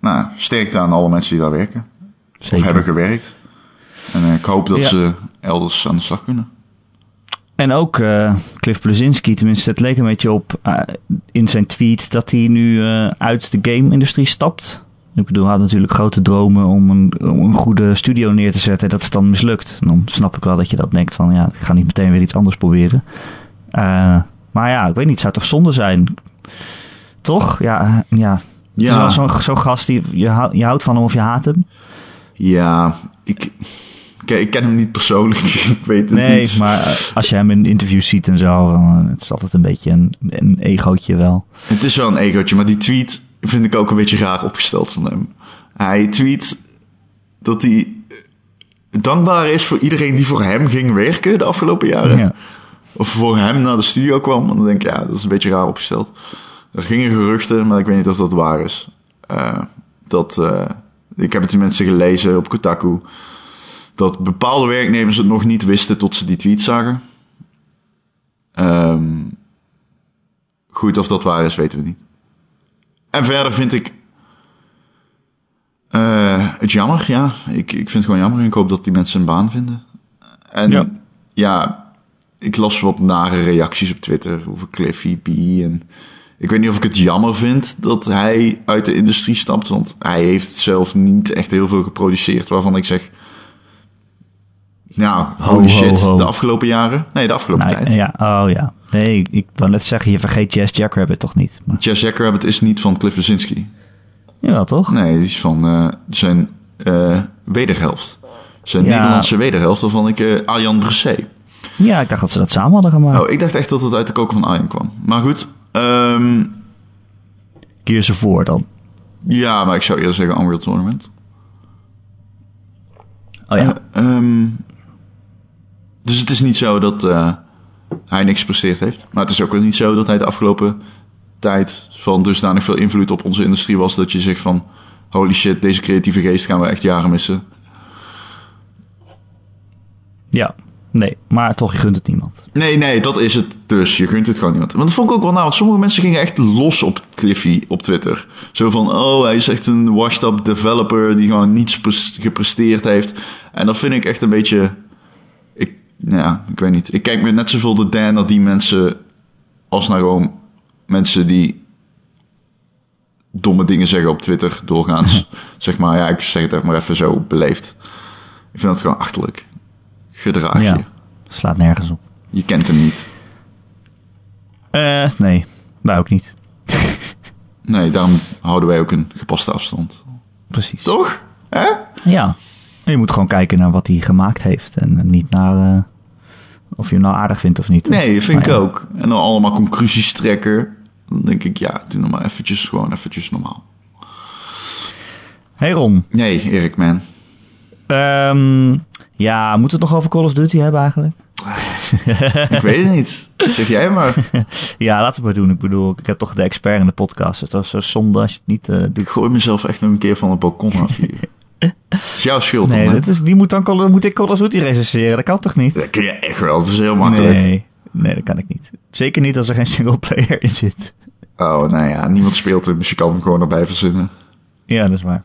Nou, sterkte aan alle mensen die daar werken. Zeker. Of hebben gewerkt. En eh, ik hoop dat Ja. ze elders aan de slag kunnen. En ook eh, Cliff Blazinski, tenminste, het leek een beetje op eh, in zijn tweet dat hij nu uit de game-industrie stapt. Ik bedoel, hij had natuurlijk grote dromen om een, om een goede studio neer te zetten. Dat is dan mislukt. En dan snap ik wel dat je dat denkt van, ja, ik ga niet meteen weer iets anders proberen. Maar ja, ik weet niet, het zou toch zonde zijn? Toch? Ja, ja. Het is Ja. wel zo'n zo'n gast die, je, je houdt van hem of je haat hem. Ja, ik, Kijk, ik ken hem niet persoonlijk. ik weet het Nee, niet. maar eh, als je hem in interviews ziet en zo, dan, eh, het is altijd een beetje een, een egootje wel. Het is wel een egootje, maar die tweet vind ik ook een beetje raar opgesteld van hem. Hij tweet dat hij dankbaar is voor iedereen die voor hem ging werken de afgelopen jaren. Ja. Of voor hem naar de studio kwam. En dan denk ik, ja, dat is een beetje raar opgesteld. Er gingen geruchten, maar ik weet niet of dat waar is. Eh, dat, eh, ik heb het in mensen gelezen op Kotaku. Dat bepaalde werknemers het nog niet wisten tot ze die tweet zagen. Ehm, goed, of dat waar is, weten we niet. En verder vind ik eh, het jammer, ja. Ik, ik vind het gewoon jammer en ik hoop dat die mensen een baan vinden. En Ja. ja, ik las wat nare reacties op Twitter over Cliffy B. En ik weet niet of ik het jammer vind dat hij uit de industrie stapt. Want hij heeft zelf niet echt heel veel geproduceerd waarvan ik zeg... Nou, Ho, holy ho, shit, ho. de afgelopen jaren? Nee, de afgelopen Nee, tijd. ja, oh ja. Nee, ik, ik wou net zeggen, je vergeet Jazz Jackrabbit toch niet? Maar, Jazz Jackrabbit is niet van Cliff Blazinski. jawel, toch? Nee, die is van eh, zijn eh, wederhelft. Zijn Ja. Nederlandse wederhelft, waarvan ik eh Arjan Bresset. Ja, ik dacht dat ze dat samen hadden gemaakt. Oh, ik dacht echt dat het uit de koker van Arjan kwam. Maar goed, ehm, Keer ze voor dan. ja, maar ik zou eerder zeggen Unreal Tournament. Oh ja. Ehm, dus het is niet zo dat eh, hij niks gepresteerd heeft. Maar het is ook niet zo dat hij de afgelopen tijd van dusdanig veel invloed op onze industrie was... dat je zegt van, holy shit, deze creatieve geest gaan we echt jaren missen. ja. Nee, maar toch, je gunt het niemand. Nee, nee, dat is het dus. Je gunt het gewoon niemand. Want dat vond ik ook wel nou, want sommige mensen gingen echt los op Cliffy op Twitter. Zo van, oh, hij is echt een washed-up developer die gewoon niets pres- gepresteerd heeft. En dat vind ik echt een beetje... Ik, nou ja, ik weet niet. Ik kijk met net zoveel de Dan naar die mensen als naar gewoon mensen die domme dingen zeggen op Twitter doorgaans. zeg maar, ja, ik zeg het echt maar even zo beleefd. Ik vind dat gewoon achterlijk. Gedraag Ja. je. Slaat nergens op. Je kent hem niet. Eh, nee. Wij ook niet. Nee, daarom houden wij ook een gepaste afstand. Precies. Toch? Hè? Ja. Je moet gewoon kijken naar wat hij gemaakt heeft. En niet naar eh, of je hem nou aardig vindt of niet. Nee, dat vind ik ja. ook. En dan allemaal conclusies trekken. Dan denk ik, ja, doe nog maar eventjes, gewoon eventjes normaal. Hey Ron. Nee, Erik, man. Ehm, ja, moeten we het nog over Call of Duty hebben eigenlijk? Ik weet het niet. Zeg jij maar. Ja, laten we het maar doen. Ik bedoel, ik heb toch de expert in de podcast. Dus dat is zo zonde als je het niet eh, doet. Ik gooi mezelf echt nog een keer van het balkon af hier. Het is jouw schuld, Nee, dat is, wie moet dan moet ik Call of Duty recenseren? Dat kan toch niet? Dat kun je echt wel. Het is heel makkelijk. Nee, nee, dat kan ik niet. Zeker niet als er geen singleplayer in zit. Oh, nou ja, niemand speelt hem, dus je kan hem gewoon erbij verzinnen. Ja, dat is waar.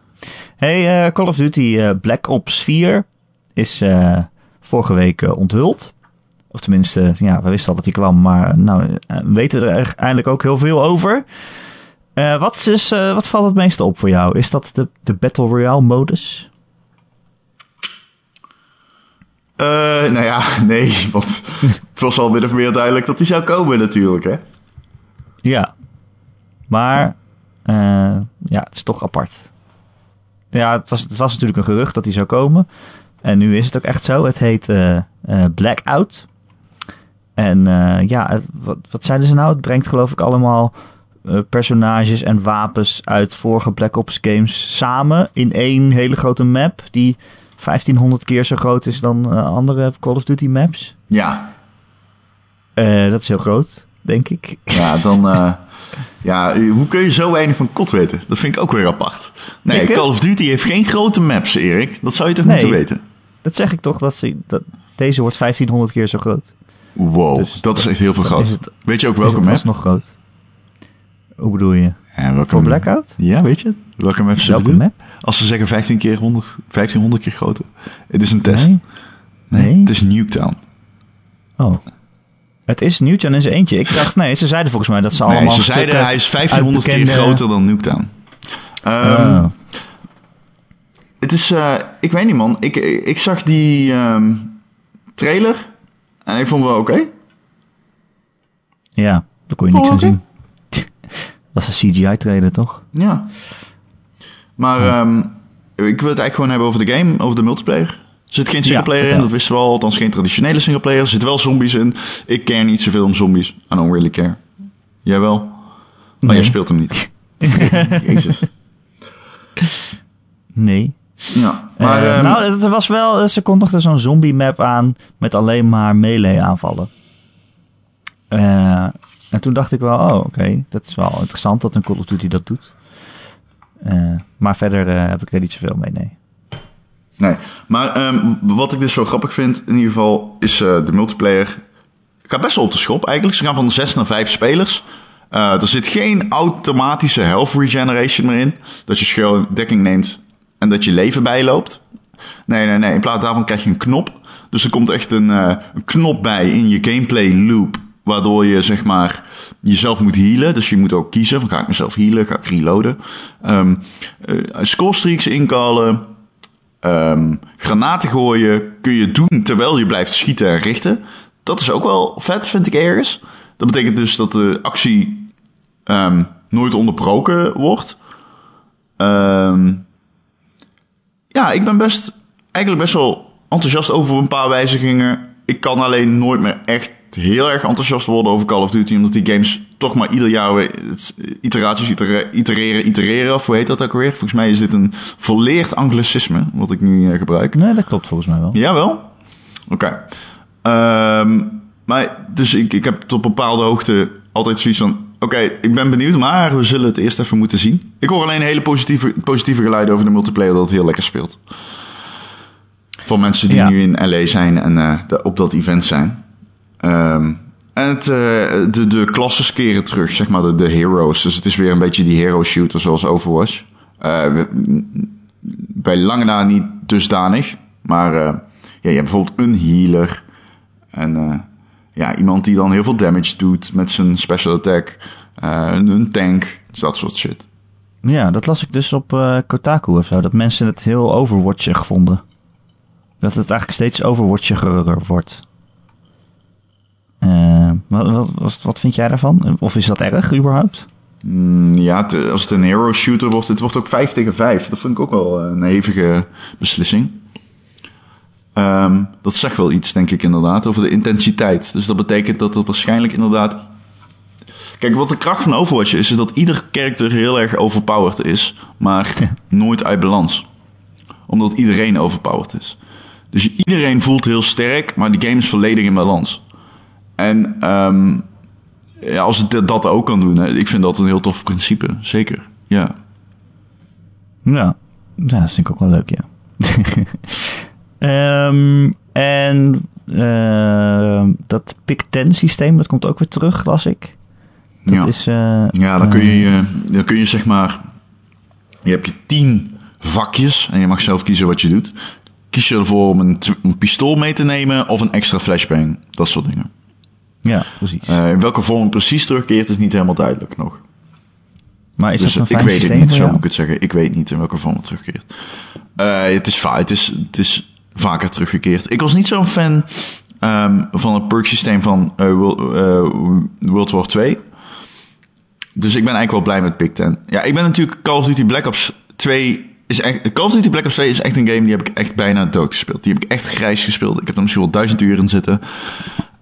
Hey, eh, Call of Duty eh, Black Ops 4 is eh, vorige week eh, onthuld. Of tenminste, ja, we wisten al dat die kwam, maar nou, eh, we weten er eindelijk ook heel veel over. Wat, is, wat valt het meeste op voor jou? Is dat de, de Battle Royale modus? Nou ja, nee, want het was al min of meer duidelijk dat hij zou komen natuurlijk, hè? Ja. Maar, ja, het is toch apart. Ja, het was, het was natuurlijk een gerucht dat hij zou komen. En nu is het ook echt zo. Het heet eh, eh, Blackout. En eh, ja, wat, wat zeiden ze nou? Het brengt geloof ik allemaal personages en wapens uit vorige Black Ops games samen in één hele grote map. Die 1500 keer zo groot is dan andere Call of Duty maps. Ja, dat is heel groot, denk ik. ja, dan... ja, hoe kun je zo weinig van kot weten? Dat vind ik ook weer apart. Nee, Ik? Call of Duty heeft geen grote maps, Erik. Dat zou je toch Nee. moeten weten? Dat zeg ik toch, dat, ze, dat deze wordt 1500 keer zo groot. Wow, Dus dat is echt heel veel groot. is het- weet je ook Is welke map? alsnog groot? Hoe bedoel je? Ja, welke Voor Blackout? Ja, weet je? Welke map ze Welke bedoelen? map? Als ze zeggen 15 keer 100, 1500 keer groter. Het is een test. Nee. Nee. Het is Nuketown. Oh. Het is Newton in zijn eentje. Ik dacht, nee, ze zeiden volgens mij dat ze Nee, allemaal ze zeiden hij is 1500 uit keer groter dan Nuketown. Oh. Het is, eh, ik weet niet man, ik, ik zag die ehm, trailer en ik vond het wel oké. Ja, daar kon je niks aan zien. Dat is een CGI-trailer, toch? Ja. Maar ehm, ik wil het eigenlijk gewoon hebben over de game, over de multiplayer. Er zit geen singleplayer in, dat wisten we al. Althans geen traditionele singleplayer. Er zitten wel zombies in. Ik care niet zoveel om zombies. I don't really care. Jij wel? Maar Nee. jij speelt hem niet. Jezus. Nee. Ja, maar... Eh, ehm, nou, het was wel, ze kondigden zo'n zombie-map aan met alleen maar melee-aanvallen. Eh, en toen dacht ik wel, oh, oké, dat is wel interessant dat een Call of Duty dat doet. Eh, maar verder heb ik er niet zoveel mee, nee. Nee, maar ehm, wat ik dus zo grappig vind in ieder geval is de multiplayer. Gaat best wel op de schop eigenlijk. Ze gaan van 6 naar 5 spelers. Er zit geen automatische health regeneration meer in. Dat je gewoon dekking neemt dat je leven bijloopt. Nee, nee, nee. In plaats daarvan krijg je een knop. Dus er komt echt een, eh, een knop bij in je gameplay loop. Waardoor je zeg maar jezelf moet healen. Dus je moet ook kiezen van ga ik mezelf healen, ga ik reloaden. Eh, scorestreaks inkallen. Ehm, granaten gooien kun je doen terwijl je blijft schieten en richten. Dat is ook wel vet, vind ik ergens. Dat betekent dus dat de actie ehm, nooit onderbroken wordt. Ehm, ja, ik ben best, eigenlijk best wel enthousiast over een paar wijzigingen. Ik kan alleen nooit meer echt heel erg enthousiast worden over Call of Duty, omdat die games toch maar ieder jaar weer iteraties itera- itereren, itereren, of hoe heet dat ook weer? Volgens mij is dit een volleerd anglicisme, wat ik nu eh, gebruik. Nee, dat klopt volgens mij wel. Jawel? Oké. Ehm, maar dus ik, ik heb tot bepaalde hoogte altijd zoiets van... Oké, ik ben benieuwd, maar we zullen het eerst even moeten zien. Ik hoor alleen hele positieve, positieve geluiden over de multiplayer dat het heel lekker speelt. Voor mensen die Ja. nu in LA zijn en eh, de- op dat event zijn. Ehm, en het, eh, de, de klasses keren terug, zeg maar, de, de heroes. Dus het is weer een beetje die hero shooter zoals Overwatch. We- bij lange na niet dusdanig. Maar ja, je hebt bijvoorbeeld een healer. En ja, iemand die dan heel veel damage doet met zijn special attack. Eh, een, tank, dus dat soort shit. Ja, dat las ik dus op eh, Kotaku of zo. Dat mensen het heel overwatchig vonden. Dat het eigenlijk steeds overwatchiger wordt. Eh, wat, wat, wat, vind jij daarvan? Of is dat erg überhaupt? Mm, ja, als het een hero shooter wordt, het wordt ook 5 tegen 5. Dat vind ik ook wel een hevige beslissing. Ehm, dat zegt wel iets, denk ik inderdaad, over de intensiteit. Dus dat betekent dat het waarschijnlijk inderdaad... Kijk, wat de kracht van Overwatch is, is dat ieder karakter heel erg overpowered is, maar nooit uit balans. Omdat iedereen overpowered is. Dus iedereen voelt heel sterk, maar die game is volledig in balans. En ehm, ja, als het dat ook kan doen, hè, ik vind dat een heel tof principe. Zeker, ja. Ja, ja dat vind ik ook wel leuk, ja. Ehm, en ehm, dat pick 10 systeem, dat komt ook weer terug, las ik. Dat ja. is... eh, ja, dan kun, eh, je, dan kun je zeg maar... Je hebt je tien vakjes en je mag zelf kiezen wat je doet. Kies je ervoor om een, een pistool mee te nemen of een extra flashbang. Dat soort dingen. ja, precies. Eh, in welke vorm het precies terugkeert is niet helemaal duidelijk nog. maar is dus dat een ik fijn weet systeem het niet, zo moet ik het zeggen. Ik weet niet in welke vorm het terugkeert. Het, is va- het, is, het is vaker teruggekeerd. Ik was niet zo'n fan ehm, van het perk systeem van eh, World, eh, World War 2. Dus ik ben eigenlijk wel blij met Pick 10. Ja, ik ben natuurlijk Call of Duty Black Ops 2... Is echt, Call of Duty Black Ops 2 is echt een game die heb ik echt bijna dood gespeeld. Die heb ik echt grijs gespeeld. Ik heb er misschien wel duizend uur in zitten.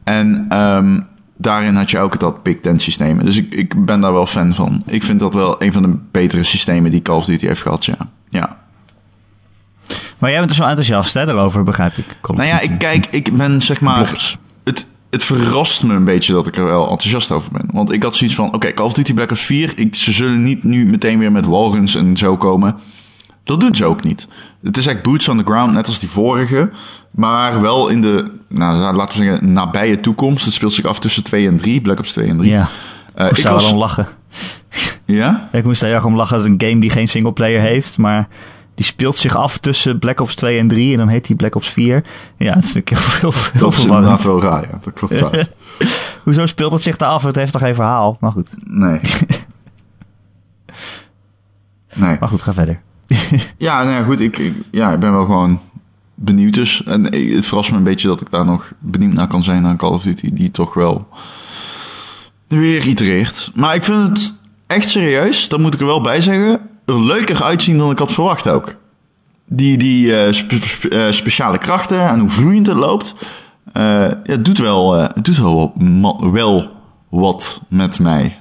En ehm, daarin had je ook dat Pick 10 systeem. Dus ik, ik ben daar wel fan van. Ik vind dat wel een van de betere systemen die Call of Duty heeft gehad, ja. Ja. Maar jij bent dus wel enthousiast hè, daarover, begrijp ik. Of Nou ja, ik kijk, ik ben zeg maar... Blogs. Het, het verrast me een beetje dat ik er wel enthousiast over ben. Want ik had zoiets van, oké, Call of Duty Black Ops 4... Ik, ze zullen niet nu meteen weer met walruns en zo komen. Dat doen ze ook niet. Het is echt boots on the ground, net als die vorige. Maar wel in de, nou, laten we zeggen, nabije toekomst. Het speelt zich af tussen 2 en 3, Black Ops 2 en 3. Ja, Eh, ik daar was, wel om lachen. ja? Ik moest daar erg om lachen. Is een game die geen singleplayer heeft, maar die speelt zich af tussen Black Ops 2 en 3 en dan heet die Black Ops 4. Ja, dat vind ik heel, heel, heel Dat is inderdaad wel raar, ja. Dat klopt wel. Hoezo speelt het zich daar af? Het heeft toch geen verhaal? Maar goed, Nee. Nee. maar goed, ga verder. Ja, nou ja, goed. Ik, ik, ja, ik ben wel gewoon benieuwd dus. En het verrast me een beetje dat ik daar nog benieuwd naar kan zijn aan Call of Duty. Die toch wel weer itereert. Maar ik vind het echt serieus, dat moet ik er wel bij zeggen, er leuker uitzien dan ik had verwacht ook. Die, die eh, spe- eh, speciale krachten en hoe vloeiend het loopt. eh, ja, het doet wel, het doet wel, wel wat met mij.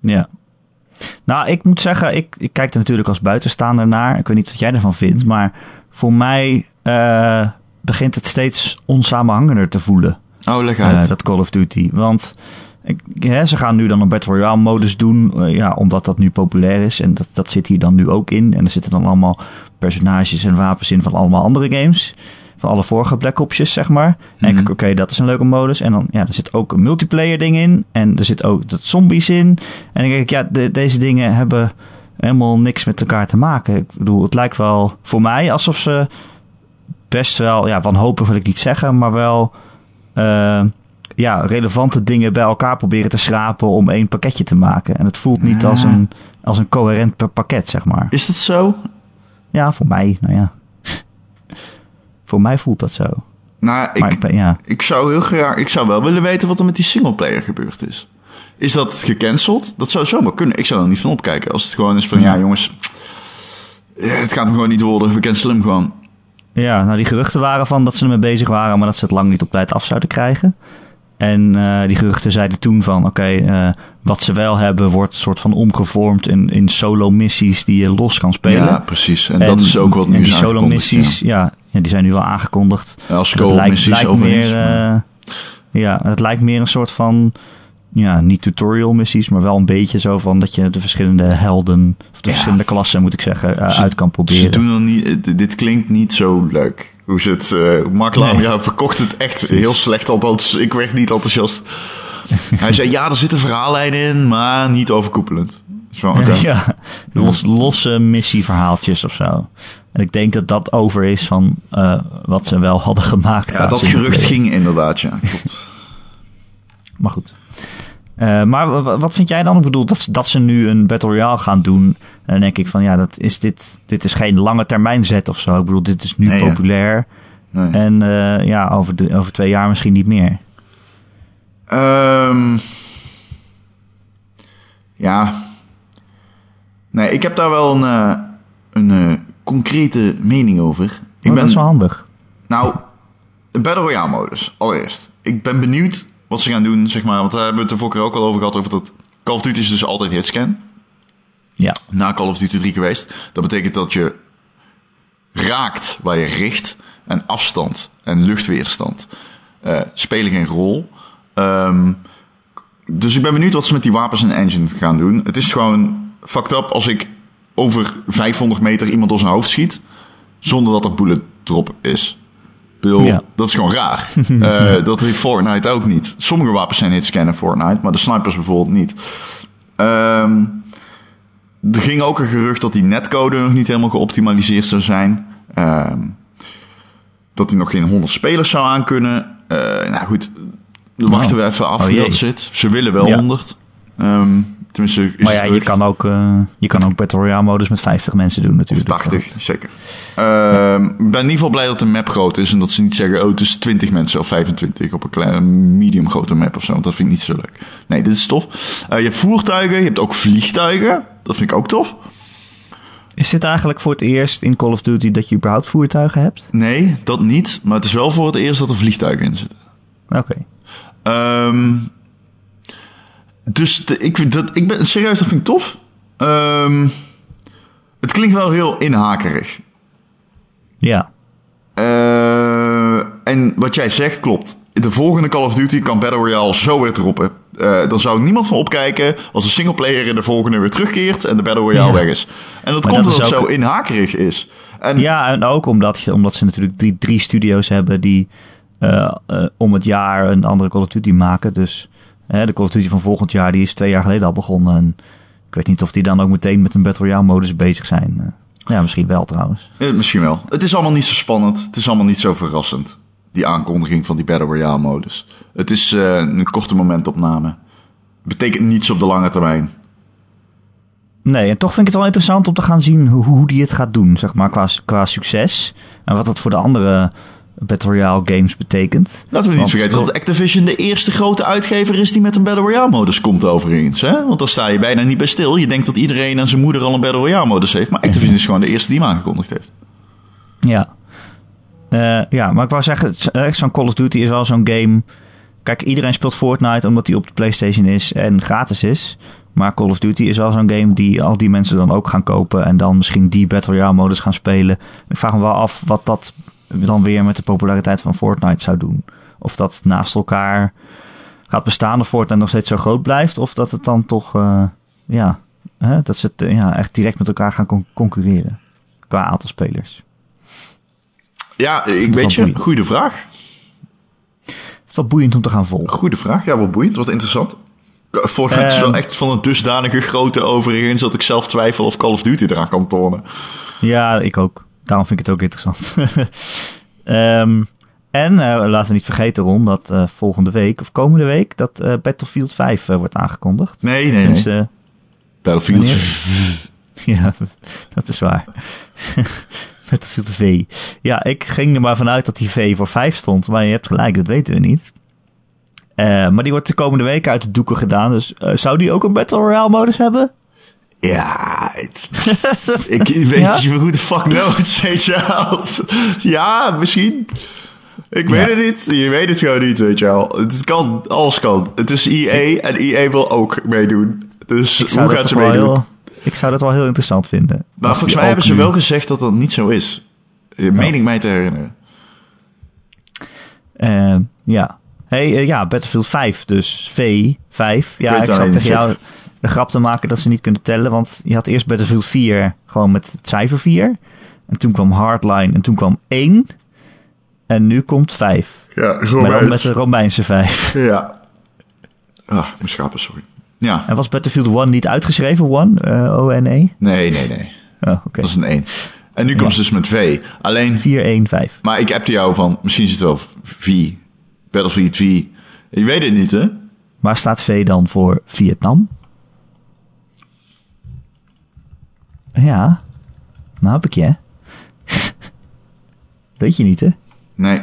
Ja. Nou, ik moet zeggen, ik, ik kijk er natuurlijk als buitenstaander naar. Ik weet niet wat jij ervan vindt, maar voor mij begint het steeds onsamenhangender te voelen. Oh, leg uit. dat Call of Duty. Want ik, hè, ze gaan nu dan een Battle Royale modus doen, eh, ja, omdat dat nu populair is. En dat, dat zit hier dan nu ook in. En er zitten dan allemaal personages en wapens in van allemaal andere games. Van alle vorige Black Opsjes, zeg maar. En ik Mhm. denk, oké, dat is een leuke modus. En dan, ja, er zit ook een multiplayer ding in. En er zit ook dat zombies in. En dan denk ik, ja, de- deze dingen hebben helemaal niks met elkaar te maken. Ik bedoel, het lijkt wel voor mij alsof ze best wel, ja, wanhopig wil ik niet zeggen, maar wel eh, ja, relevante dingen bij elkaar proberen te schrapen om één pakketje te maken. En het voelt niet als, een, als een coherent pa- pakket, zeg maar. Is dat zo? Ja, voor mij, nou ja. voor mij voelt dat zo. Nou, ik, ik ben, ja. Ik zou heel graag, ik zou wel willen weten wat er met die singleplayer gebeurd is. Is dat gecanceld? Dat zou zomaar kunnen. Ik zou er niet van opkijken. Als het gewoon is van, ja, Ja. jongens, het gaat hem gewoon niet worden. We cancelen hem gewoon. Ja, nou die geruchten waren van dat ze ermee bezig waren, maar dat ze het lang niet op tijd af zouden krijgen. En eh, die geruchten zeiden toen van, oké, eh, wat ze wel hebben wordt soort van omgevormd in, in solo-missies die je los kan spelen. Ja, precies. En, dat is ook wat nu is die solo-missies, ja. Ja, die zijn nu wel aangekondigd. Als co-missies overigens. meer, eh, ja, het lijkt meer een soort van, ja, niet tutorial missies, maar wel een beetje zo van dat je de verschillende helden, of de Ja. verschillende klassen moet ik zeggen, eh, Ze- uit kan Ze proberen. doen er niet, dit klinkt niet zo leuk. Hoe ze het, eh Mark Lamia verkocht het echt heel slecht, althans ik werd niet enthousiast. Hij zei, ja, er zitten verhaallijnen in, maar niet overkoepelend. Zo. Ja, los, losse missieverhaaltjes of zo. En ik denk dat dat over is van eh, wat ze wel hadden gemaakt. Ja, dat gerucht ging inderdaad, ja. Klopt. Maar goed. Eh, maar wa- wa- wat vind jij dan? Ik bedoel, dat, ze- dat ze nu een Battle Royale gaan doen. En dan denk ik van, ja, dat is dit, dit is geen lange termijn zet of zo. Ik bedoel, dit is nu Nee, ja. populair. Nee. En eh, ja, over, de, over twee jaar misschien niet meer. Ehm, ja. Nee, ik heb daar wel een, eh, een eh, concrete mening over. Ik Maar ben, Dat is wel handig. Nou, een Battle Royale modus, allereerst. Ik ben benieuwd wat ze gaan doen, zeg maar. Want daar hebben we het de vorige keer ook al over gehad. Over dat Call of Duty is dus altijd hitscan. Ja, Na Call of Duty 3 geweest. Dat betekent dat je raakt waar je richt. En afstand en luchtweerstand eh, spelen geen rol. Ehm, dus ik ben benieuwd wat ze met die wapens en engine gaan doen. Het is gewoon fucked up als ik over 500 meter iemand door zijn hoofd schiet. Zonder dat er bullet drop is. Bedoel, Ja. dat is gewoon raar. Eh, dat heeft Fortnite ook niet. Sommige wapens zijn hitscan in Fortnite, maar de snipers bijvoorbeeld niet. Ehm, er ging ook een gerucht dat die netcode nog niet helemaal geoptimaliseerd zou zijn. Ehm, dat hij nog geen 100 spelers zou aankunnen. Eh nou goed, wachten we even af Oh hoe dat zit. Ze willen wel Ja. 100. Ehm, tenminste, is maar ja, je kan, ook, eh, je kan ook Battle Royale modus met 50 mensen doen Of natuurlijk. 80, zeker. Ik ben in ieder geval blij dat de map groot is. En dat ze niet zeggen, oh, het is 20 mensen of 25 op een kleine, medium grote map of zo. Want dat vind ik niet zo leuk. Nee, dit is tof. Eh, je hebt voertuigen, je hebt ook vliegtuigen. Dat vind ik ook tof. Is dit eigenlijk voor het eerst in Call of Duty dat je überhaupt voertuigen hebt? Nee, dat niet. Maar het is wel voor het eerst dat er vliegtuigen in zitten. Oké. Ehm, dus de- ik, vind dat, ik ben serieus, dat vind ik tof. Ehm, het klinkt wel heel inhakerig. Ja. Eh, en wat jij zegt klopt. De volgende Call of Duty kan Battle Royale zo weer droppen. Eh dan zou niemand van opkijken als de singleplayer in de volgende weer terugkeert en de Battle Royale Ja. weg is. En dat Maar komt dat omdat het ook- zo inhakerig is. En Ja, en ook omdat, omdat ze natuurlijk drie, drie studio's hebben die eh, om het jaar een andere Call of Duty maken. Dus de Call of Duty van volgend jaar die is twee jaar geleden al begonnen. En ik weet niet of die dan ook meteen met een Battle Royale modus bezig zijn. Eh, ja, misschien wel trouwens. Eh, misschien wel. Het is allemaal niet zo spannend. Het is allemaal niet zo verrassend. Die aankondiging van die Battle Royale modus. Het is eh, een korte momentopname. Betekent niets op de lange termijn. Nee, en toch vind ik het wel interessant om te gaan zien hoe, hoe die het gaat doen, zeg maar, qua, qua succes. En wat dat voor de andere Battle Royale games betekent. Laten we niet vergeten dat Activision de eerste grote uitgever is die met een Battle Royale modus komt overigens. Hè? Want daar sta je bijna niet bij stil. Je denkt dat iedereen en zijn moeder al een Battle Royale modus heeft. Maar Activision is gewoon de eerste die hem aangekondigd heeft. Ja. Eh, ja, maar ik wou zeggen, het- eh, zo'n Call of Duty is wel zo'n game. Kijk, iedereen speelt Fortnite omdat die op de PlayStation is en gratis is. Maar Call of Duty is wel zo'n game die al die mensen dan ook gaan kopen. En dan misschien die Battle Royale modus gaan spelen. Ik vraag me wel af wat dat dan weer met de populariteit van Fortnite zou doen. Of dat naast elkaar gaat bestaan of Fortnite nog steeds zo groot blijft. Of dat het dan toch, eh, ja, hè, dat ze het, eh, ja, echt direct met elkaar gaan con- concurreren. Qua aantal spelers. Ja, ik weet je, boeiend. goede vraag. Wel boeiend om te gaan volgen. Goede vraag. Ja, wat boeiend, wat interessant. Fortnite is wel Ehm. echt van een dusdanige grootte overigens dat ik zelf twijfel of Call of Duty eraan kan tonen. Ja, ik ook. Daarom vind ik het ook interessant. Ehm, en eh, laten we niet vergeten, Ron, dat eh, volgende week, of komende week, dat eh, Battlefield 5 eh, wordt aangekondigd. Nee, nee. Dus, Battlefield. wanneer? ja, dat is waar. Battlefield V. Ja, ik ging er maar vanuit dat die V voor 5 stond, maar je hebt gelijk, dat weten we niet. Maar die wordt de komende week uit de doeken gedaan, dus zou die ook een Battle Royale modus hebben? Ja, het, ik weet Ja? niet hoe de fuck knows, weet je wel. Ja, misschien. Ik weet Ja. het niet. Je weet het gewoon niet, weet je wel. Het kan, alles kan. Het is EA en EA wil ook meedoen. Dus hoe gaat ze meedoen? heel, ik zou dat wel heel interessant vinden. Maar volgens mij hebben ze nu- wel gezegd dat dat niet zo is. Meen ik mij te herinneren. Eh, ja. Hey, eh, ja, Battlefield 5 dus. V, 5. Ja, ik het zat tegen jou de grap te maken dat ze niet kunnen tellen. Want je had eerst Battlefield 4 gewoon met het cijfer 4. En toen kwam Hardline en toen kwam 1. En nu komt 5. Ja, dan met de Romeinse 5. Ja. Ah, mijn schapen, sorry. Ja. En was Battlefield 1 niet uitgeschreven? One? eh, O-N-E? Nee, nee, nee. Oh, oké. Dat is een 1. En nu komt ze dus met V. Alleen, 4, 1, 5. maar ik appte jou van, misschien is het wel V. Battlefield V. Je weet het niet, hè? Waar staat V dan voor Vietnam? Ja. Nou heb ik je. Weet je niet, hè? Nee.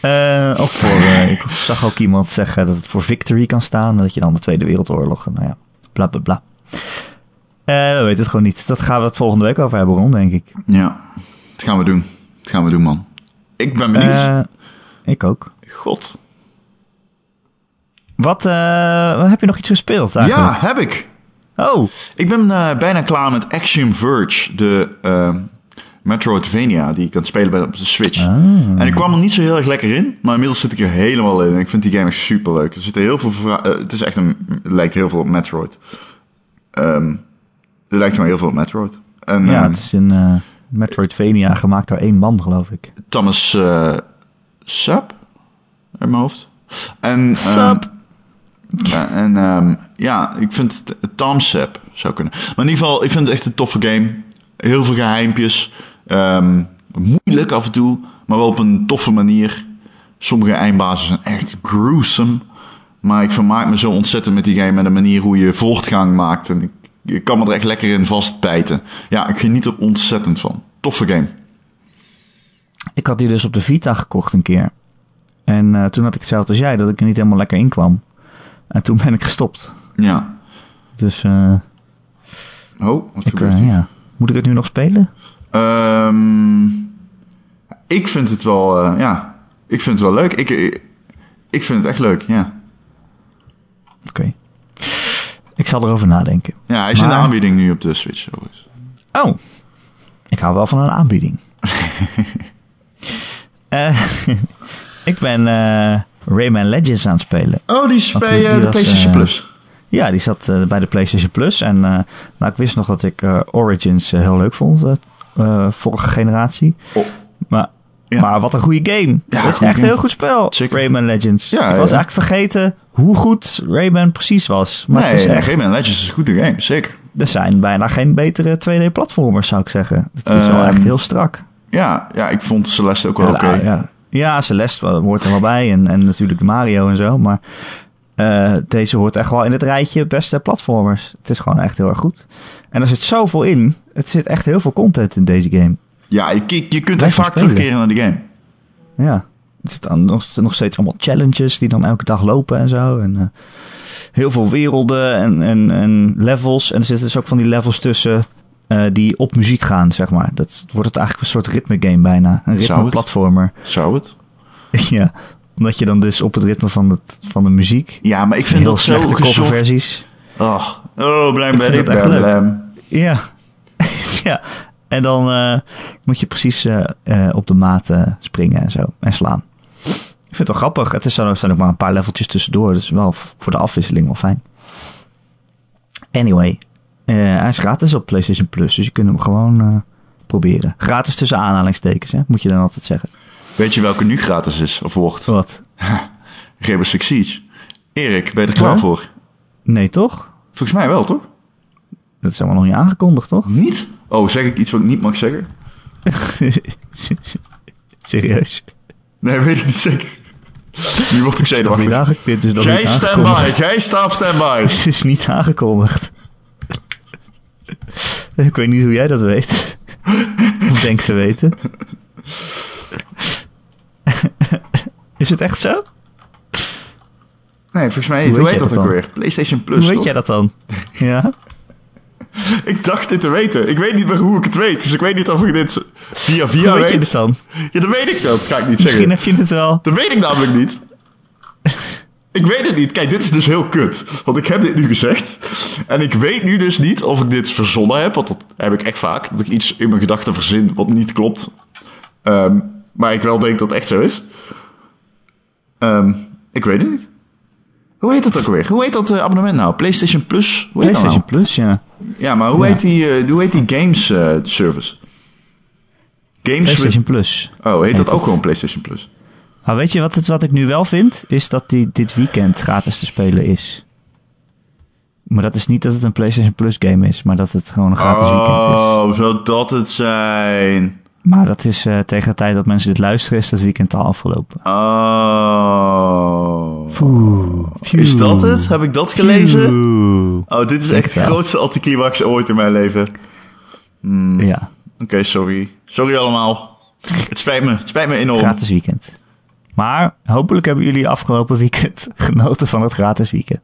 Eh, of voor, eh, ik zag ook iemand zeggen dat het voor victory kan staan. Dat je dan de Tweede Wereldoorlog. Nou ja, bla bla bla. Eh, we weten het gewoon niet. Dat gaan we het volgende week over hebben, Ron, denk ik. Ja. Dat gaan we doen. Dat gaan we doen, man. Ik ben benieuwd. Ik ook. God. Wat, eh, heb je nog iets gespeeld eigenlijk? Ja, heb ik. Oh, Ik ben eh, bijna klaar met Axiom Verge, de eh, Metroidvania die ik kan spelen bij op de Switch. Ah. En ik kwam er niet zo heel erg lekker in, maar inmiddels zit ik er helemaal in. En ik vind die game echt super leuk. Er zitten heel veel eh, het is echt een, het lijkt heel veel op Metroid. Ehm het lijkt gewoon heel veel op Metroid. En ja, ehm, het is een eh, Metroidvania gemaakt door één man, geloof ik. Thomas eh Sap uit mijn hoofd. En? Ja, en ehm, ja, ik vind het Sap zou kunnen. Maar in ieder geval, ik vind het echt een toffe game. Heel veel geheimpjes. Ehm, moeilijk af en toe, maar wel op een toffe manier. Sommige eindbazen zijn echt gruesome. Maar ik vermaak me zo ontzettend met die game en de manier hoe je voortgang maakt. En ik, ik kan me er echt lekker in vastbijten. Ja, ik geniet er ontzettend van. Toffe game. Ik had die dus op de Vita gekocht een keer. En eh, toen had ik hetzelfde als jij, dat ik er niet helemaal lekker in kwam. En toen ben ik gestopt. Ja. Dus eh, Oh, wat ik, gebeurt eh, ja. moet ik het nu nog spelen? Ehm, ik vind het wel, eh, ja, ik vind het wel leuk. Ik, ik, ik vind het echt leuk, ja. Oké. Ik zal erover nadenken. Ja, hij is in de Maar- aanbieding nu op de Switch. overigens. Oh, ik hou wel van een aanbieding. Eh, ik ben eh, Rayman Legends aan het spelen. Oh, die bij die- eh, die de was, PlayStation eh, Plus. Ja, die zat eh, bij de PlayStation Plus. En eh, nou, ik wist nog dat ik eh, Origins eh, heel leuk vond. eh, eh, vorige generatie. Oh, Maar, Ja. maar wat een goede game. Ja, Het is echt een heel goed spel. Zeker. Rayman Legends. Ja, ik was eigenlijk vergeten hoe goed Rayman precies was. Maar nee, het is nee, echt, Rayman Legends is een goede game, zeker. er zijn bijna geen betere 2D-platformers, zou ik zeggen. Het is wel Ehm, echt heel strak. Ja, ja, ik vond Celeste ook wel Ja, oké. Ja. Celeste hoort er wel bij. En, en natuurlijk Mario en zo. Maar eh, deze hoort echt wel in het rijtje beste platformers. Het is gewoon echt heel erg goed. En er zit zoveel in. Het zit echt heel veel content in deze game. Ja, je, je kunt echt vaak spelen. terugkeren naar die game. Ja. Er zitten nog, nog steeds allemaal challenges die dan elke dag lopen en zo. En eh, heel veel werelden en, en, en levels. En er zitten dus ook van die levels tussen eh, die op muziek gaan, zeg maar. Dat wordt het eigenlijk een soort ritme game bijna. Een ritme platformer. Zou het? ja. Omdat je dan dus op het ritme van, het, van de muziek Ja, maar ik vind heel dat zo slechte coverversies. Oh, oh blij Ik. Ja. ja. En dan eh, moet je precies eh, op de maat springen en zo. En slaan. Ik vind het wel grappig. Het is zo, er staan ook maar een paar leveltjes tussendoor. Dus wel voor de afwisseling wel fijn. Anyway. Eh, hij is gratis op PlayStation Plus. Dus je kunt hem gewoon eh, proberen. Gratis tussen aanhalingstekens, hè? Moet je dan altijd zeggen. Weet je welke nu gratis is, of wordt? Wat? Rainbow Six Siege. Erik, ben je er klaar voor? Nee, toch? Volgens mij wel, toch? Dat is allemaal nog niet aangekondigd, toch? Niet? Oh, zeg ik iets wat ik niet mag zeggen? Serieus? Nee, weet ik niet zeker. Nu word ik zenuwachtig. Dit is nog Jij niet stand aangekondigd. by, jij staat op standby. Het is niet aangekondigd. Ik weet niet hoe jij dat weet. Of denkt te weten. Is het echt zo? Nee, volgens mij Hoe niet. Hoe weet heet jij dat dat ook dan? weer? PlayStation Plus, hoe weet toch? jij dat dan? Ja? Ik dacht dit te weten. Ik weet niet meer hoe ik het weet. Dus ik weet niet of ik dit via via Hoe weet je weet. het dan? Ja, dat weet ik. Dat ga ik niet Misschien zeggen. heb je het wel. Dat weet ik namelijk niet. Ik weet het niet. Kijk, dit is dus heel kut. Want ik heb dit nu gezegd. En ik weet nu dus niet of ik dit verzonnen heb. Want dat heb ik echt vaak. Dat ik iets in mijn gedachten verzin wat niet klopt. Ehm, maar ik wel denk dat het echt zo is. Ehm, ik weet het niet. Hoe heet dat ook weer? Hoe heet dat eh, abonnement nou? PlayStation Plus? Hoe heet dat nou? PlayStation Plus, ja. Ja, maar hoe Ja. heet die, eh, hoe heet die games eh, service? Games PlayStation Plus. Oh, heet Heet dat ook gewoon PlayStation Plus? Maar weet je wat, het, wat ik nu wel vind? Is dat die dit weekend gratis te spelen is. Maar dat is niet dat het een PlayStation Plus game is, maar dat het gewoon een gratis weekend is. Oh, zou dat het zijn? Maar dat is eh, tegen de tijd dat mensen dit luisteren, is dat weekend al afgelopen. Oh. Poeh. Is dat het? Heb ik dat gelezen? Oh, dit is echt de grootste anticlimax ooit in mijn leven. Oké, Ja, sorry. Sorry allemaal. Het spijt me. Het spijt me enorm. gratis weekend. Maar hopelijk hebben jullie afgelopen weekend genoten van het gratis weekend.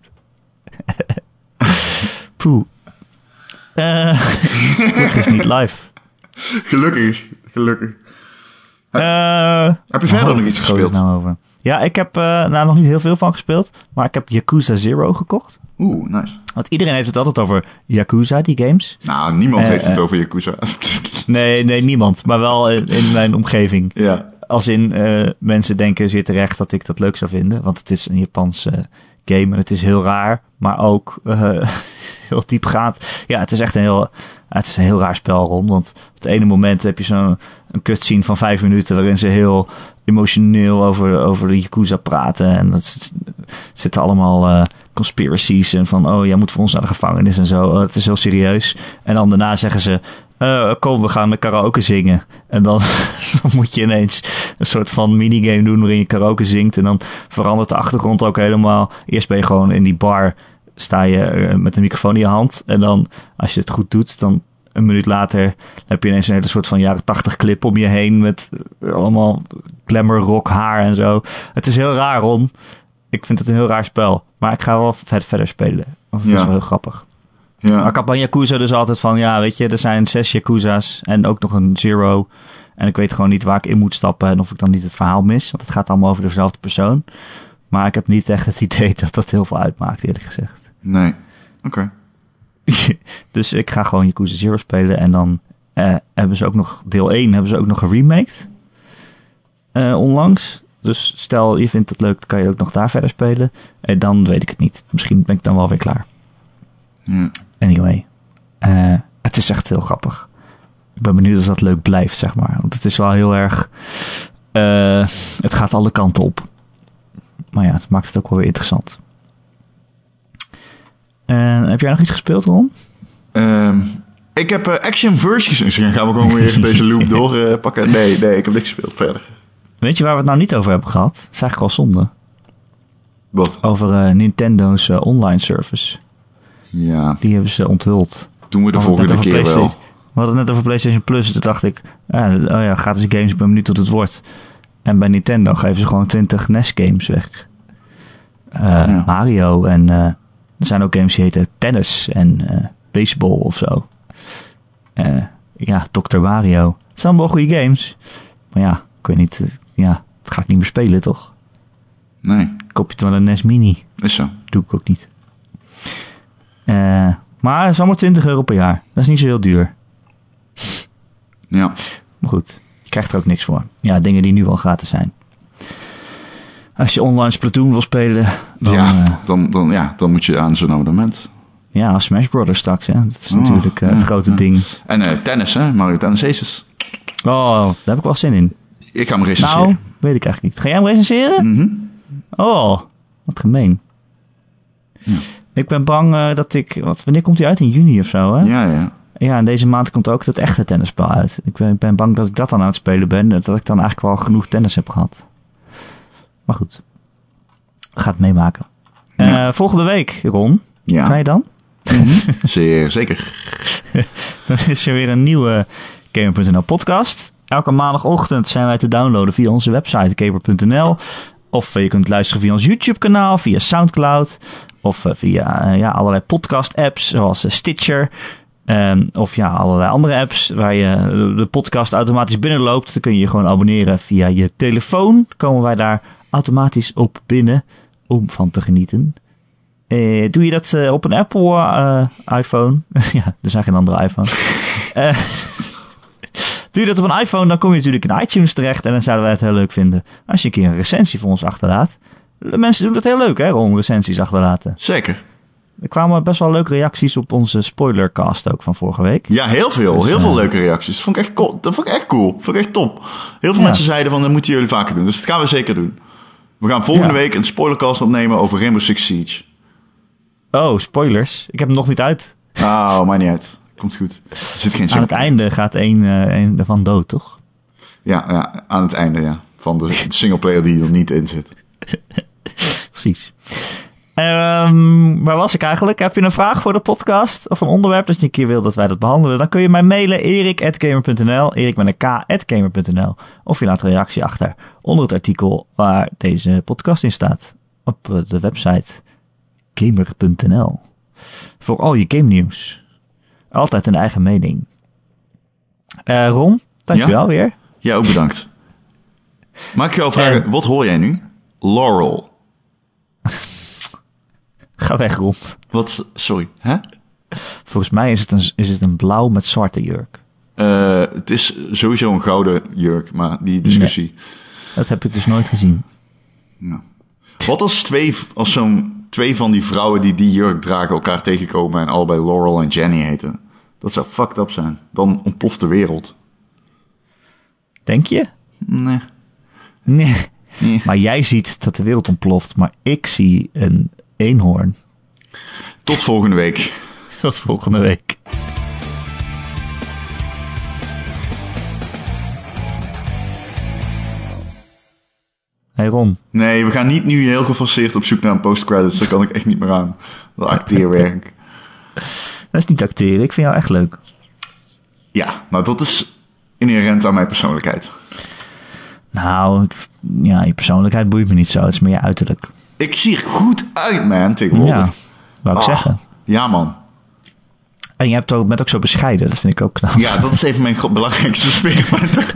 Poeh. Eh, Dit is niet live. Gelukkig. Gelukkig. Eh, Heb je verder waar nog iets gespeeld? Nou over? Ja, ik heb uh, nou nog niet heel veel van gespeeld. Maar ik heb Yakuza Zero gekocht. Oeh, nice. Want iedereen heeft het altijd over Yakuza, die games. Nou, niemand Eh, heeft het eh. over Yakuza. Nee, nee, niemand. Maar wel in, in mijn omgeving. ja. Als in uh, mensen denken zeer terecht dat ik dat leuk zou vinden. Want het is een Japanse game en het is heel raar. Maar ook uh, heel diepgaand. Ja, het is echt een heel, het is een heel raar spel rond. Want op het ene moment heb je zo'n cutscene van vijf minuten waarin ze heel emotioneel over, over de Yakuza praten. En dat zitten allemaal uh, conspiracies en van, oh, jij moet voor ons naar de gevangenis en zo. Uh, het is heel serieus. En dan daarna zeggen ze, uh, kom, we gaan de karaoke zingen. En dan, dan moet je ineens een soort van minigame doen waarin je karaoke zingt. En dan verandert de achtergrond ook helemaal. Eerst ben je gewoon in die bar, sta je uh, met een microfoon in je hand. En dan, als je het goed doet, dan een minuut later heb je ineens een hele soort van jaren tachtig clip om je heen. Met allemaal glamour rock haar en zo. Het is heel raar, Ron. Ik vind het een heel raar spel. Maar ik ga wel verder, verder spelen. Want het ja. is wel heel grappig. Ja. Maar Yakuza dus altijd van, ja, weet je, er zijn zes Yakuza's en ook nog een Zero. En ik weet gewoon niet waar ik in moet stappen en of ik dan niet het verhaal mis. Want het gaat allemaal over dezelfde persoon. Maar ik heb niet echt het idee dat dat heel veel uitmaakt, eerlijk gezegd. Nee. Oké. Okay. dus ik ga gewoon Yakuza Zero spelen en dan uh, hebben ze ook nog, deel 1 hebben ze ook nog geremaked. Uh, onlangs. Dus stel je vindt het leuk, dan kan je ook nog daar verder spelen. En dan weet ik het niet. Misschien ben ik dan wel weer klaar. Ja. Anyway, uh, het is echt heel grappig. Ik ben benieuwd of dat leuk blijft, zeg maar. Want het is wel heel erg. Uh, het gaat alle kanten op. Maar ja, het maakt het ook wel weer interessant. Heb jij nog iets gespeeld, Ron? Um, ik heb uh, Action Versus. Misschien gaan we gewoon weer deze loop doorpakken. Nee, nee, ik heb niks gespeeld verder. Weet je waar we het nou niet over hebben gehad? Dat is eigenlijk al zonde. Wat? Over Nintendo's online service. Ja. Die hebben ze onthuld. Doen we de volgende keer wel. We hadden het net over PlayStation Plus. Toen dacht ik, ja, oh ja, gratis games, ik ben benieuwd tot het wordt. En bij Nintendo geven ze gewoon 20 NES games weg. Uh, ja. Mario en uh, er zijn ook games die heten tennis en uh, baseball of zo. Ja, Dr. Mario. Het zijn allemaal goede games. Maar ja, ik weet niet, ja, dat ga ik niet meer spelen toch? Nee. Koop je het wel een NES Mini? Is zo. Doe ik ook niet. Uh, maar het is allemaal 20 euro per jaar. Dat is niet zo heel duur. Ja. Maar goed, je krijgt er ook niks voor. Ja, dingen die nu al gratis zijn. Als je online Splatoon wil spelen, dan... Ja, uh, dan, dan, ja, dan moet je aan zo'n abonnement. Ja, Smash Brothers straks, hè. Dat is oh, natuurlijk uh, ja, het grote ja. ding. En tennis, hè. Mario Tennis Aces. Oh, daar heb ik wel zin in. Ik ga hem recenseren. Nou, weet ik eigenlijk niet. Ga jij hem recenseren? Mm -hmm. Oh, wat gemeen. Ja. Ik ben bang uh, dat ik... Wat, wanneer komt hij uit? In juni of zo, hè? Ja, ja. Ja, en deze maand komt ook dat echte tennisspel uit. Ik ben, bang dat ik dat dan aan het spelen ben. Dat ik dan eigenlijk wel genoeg tennis heb gehad. Maar goed. Ga het meemaken. Ja. Uh, volgende week, Ron. Ja. Ga je dan? -hmm. Zeer zeker. dan is er weer een nieuwe Gamer.nl podcast. Elke maandagochtend zijn wij te downloaden via onze website gamer.nl. Of je kunt luisteren via ons YouTube kanaal, via Soundcloud. Of via uh, ja, allerlei podcast apps zoals uh, Stitcher. Ehm, of ja, allerlei andere apps waar je de podcast automatisch binnenloopt. Dan kun je je gewoon abonneren via je telefoon. Komen wij daar automatisch op binnen om van te genieten. Eh, doe je dat eh, op een Apple eh, iPhone? ja, er zijn geen andere iPhone. Eh, doe je dat op een iPhone, dan kom je natuurlijk in iTunes terecht. En dan zouden wij het heel leuk vinden als je een keer een recensie voor ons achterlaat. Mensen doen dat heel leuk, hè, om recensies achterlaten. Zeker. Er kwamen best wel leuke reacties op onze spoilercast ook van vorige week. Ja, heel veel. Dus, heel eh, veel leuke reacties. Dat vond ik echt cool. Dat vond ik echt cool. Dat vond ik echt top. Heel veel Ja. mensen zeiden van, dat moeten jullie vaker doen. Dus dat gaan we zeker doen. We gaan volgende Ja. week een spoilercast opnemen over Rainbow Six Siege. Oh, spoilers. Ik heb hem nog niet uit. Oh, maakt niet uit. Komt goed. Er zit geen Aan het einde gaat een, eh, een ervan dood, toch? Ja, ja, aan het einde, ja. Van de singleplayer die er niet in zit. Precies. Ehm, waar was ik eigenlijk? Heb je een vraag voor de podcast? Of een onderwerp dat je een keer wil dat wij dat behandelen? Dan kun je mij mailen erik.gamer.nl erik met een k.gamer.nl Of je laat een reactie achter onder het artikel waar deze podcast in staat. Op eh, de website gamer.nl Voor al je game nieuws. Altijd een eigen mening. Eh Ron, dankjewel weer. Ja, ook bedankt. Mag ik jou vragen, En- wat hoor jij nu? Laurel. Ga weg, Ron. Wat, sorry, hè? Volgens mij is het een, is het een blauw met zwarte jurk. Eh, het is sowieso een gouden jurk, maar die discussie. Dat heb ik dus nooit gezien. Ja. Wat als twee, als zo'n twee van die vrouwen die die jurk dragen elkaar tegenkomen en allebei Laurel en Jenny heten? Dat zou fucked up zijn. Dan ontploft de wereld. Denk je? Nee. Nee. Nee. Maar jij ziet dat de wereld ontploft, maar ik zie een eenhoorn. Tot volgende week. Tot volgende week. Hey Ron, Nee, we gaan niet nu heel geforceerd op zoek naar een post-credits. Daar kan ik echt niet meer aan. Dat acteerwerk. dat is niet acteren. Ik vind jou echt leuk. Ja, nou dat is inherent aan mijn persoonlijkheid. Nou, ja, je persoonlijkheid boeit me niet zo. Het is meer je uiterlijk. Ik zie er goed uit, man, tegenwoordig. Ja, wou ik Ah, zeggen. Ja, man. En je hebt ook, bent ook zo bescheiden. Dat vind ik ook knap. Ja, dat is even mijn belangrijkste speerpunt.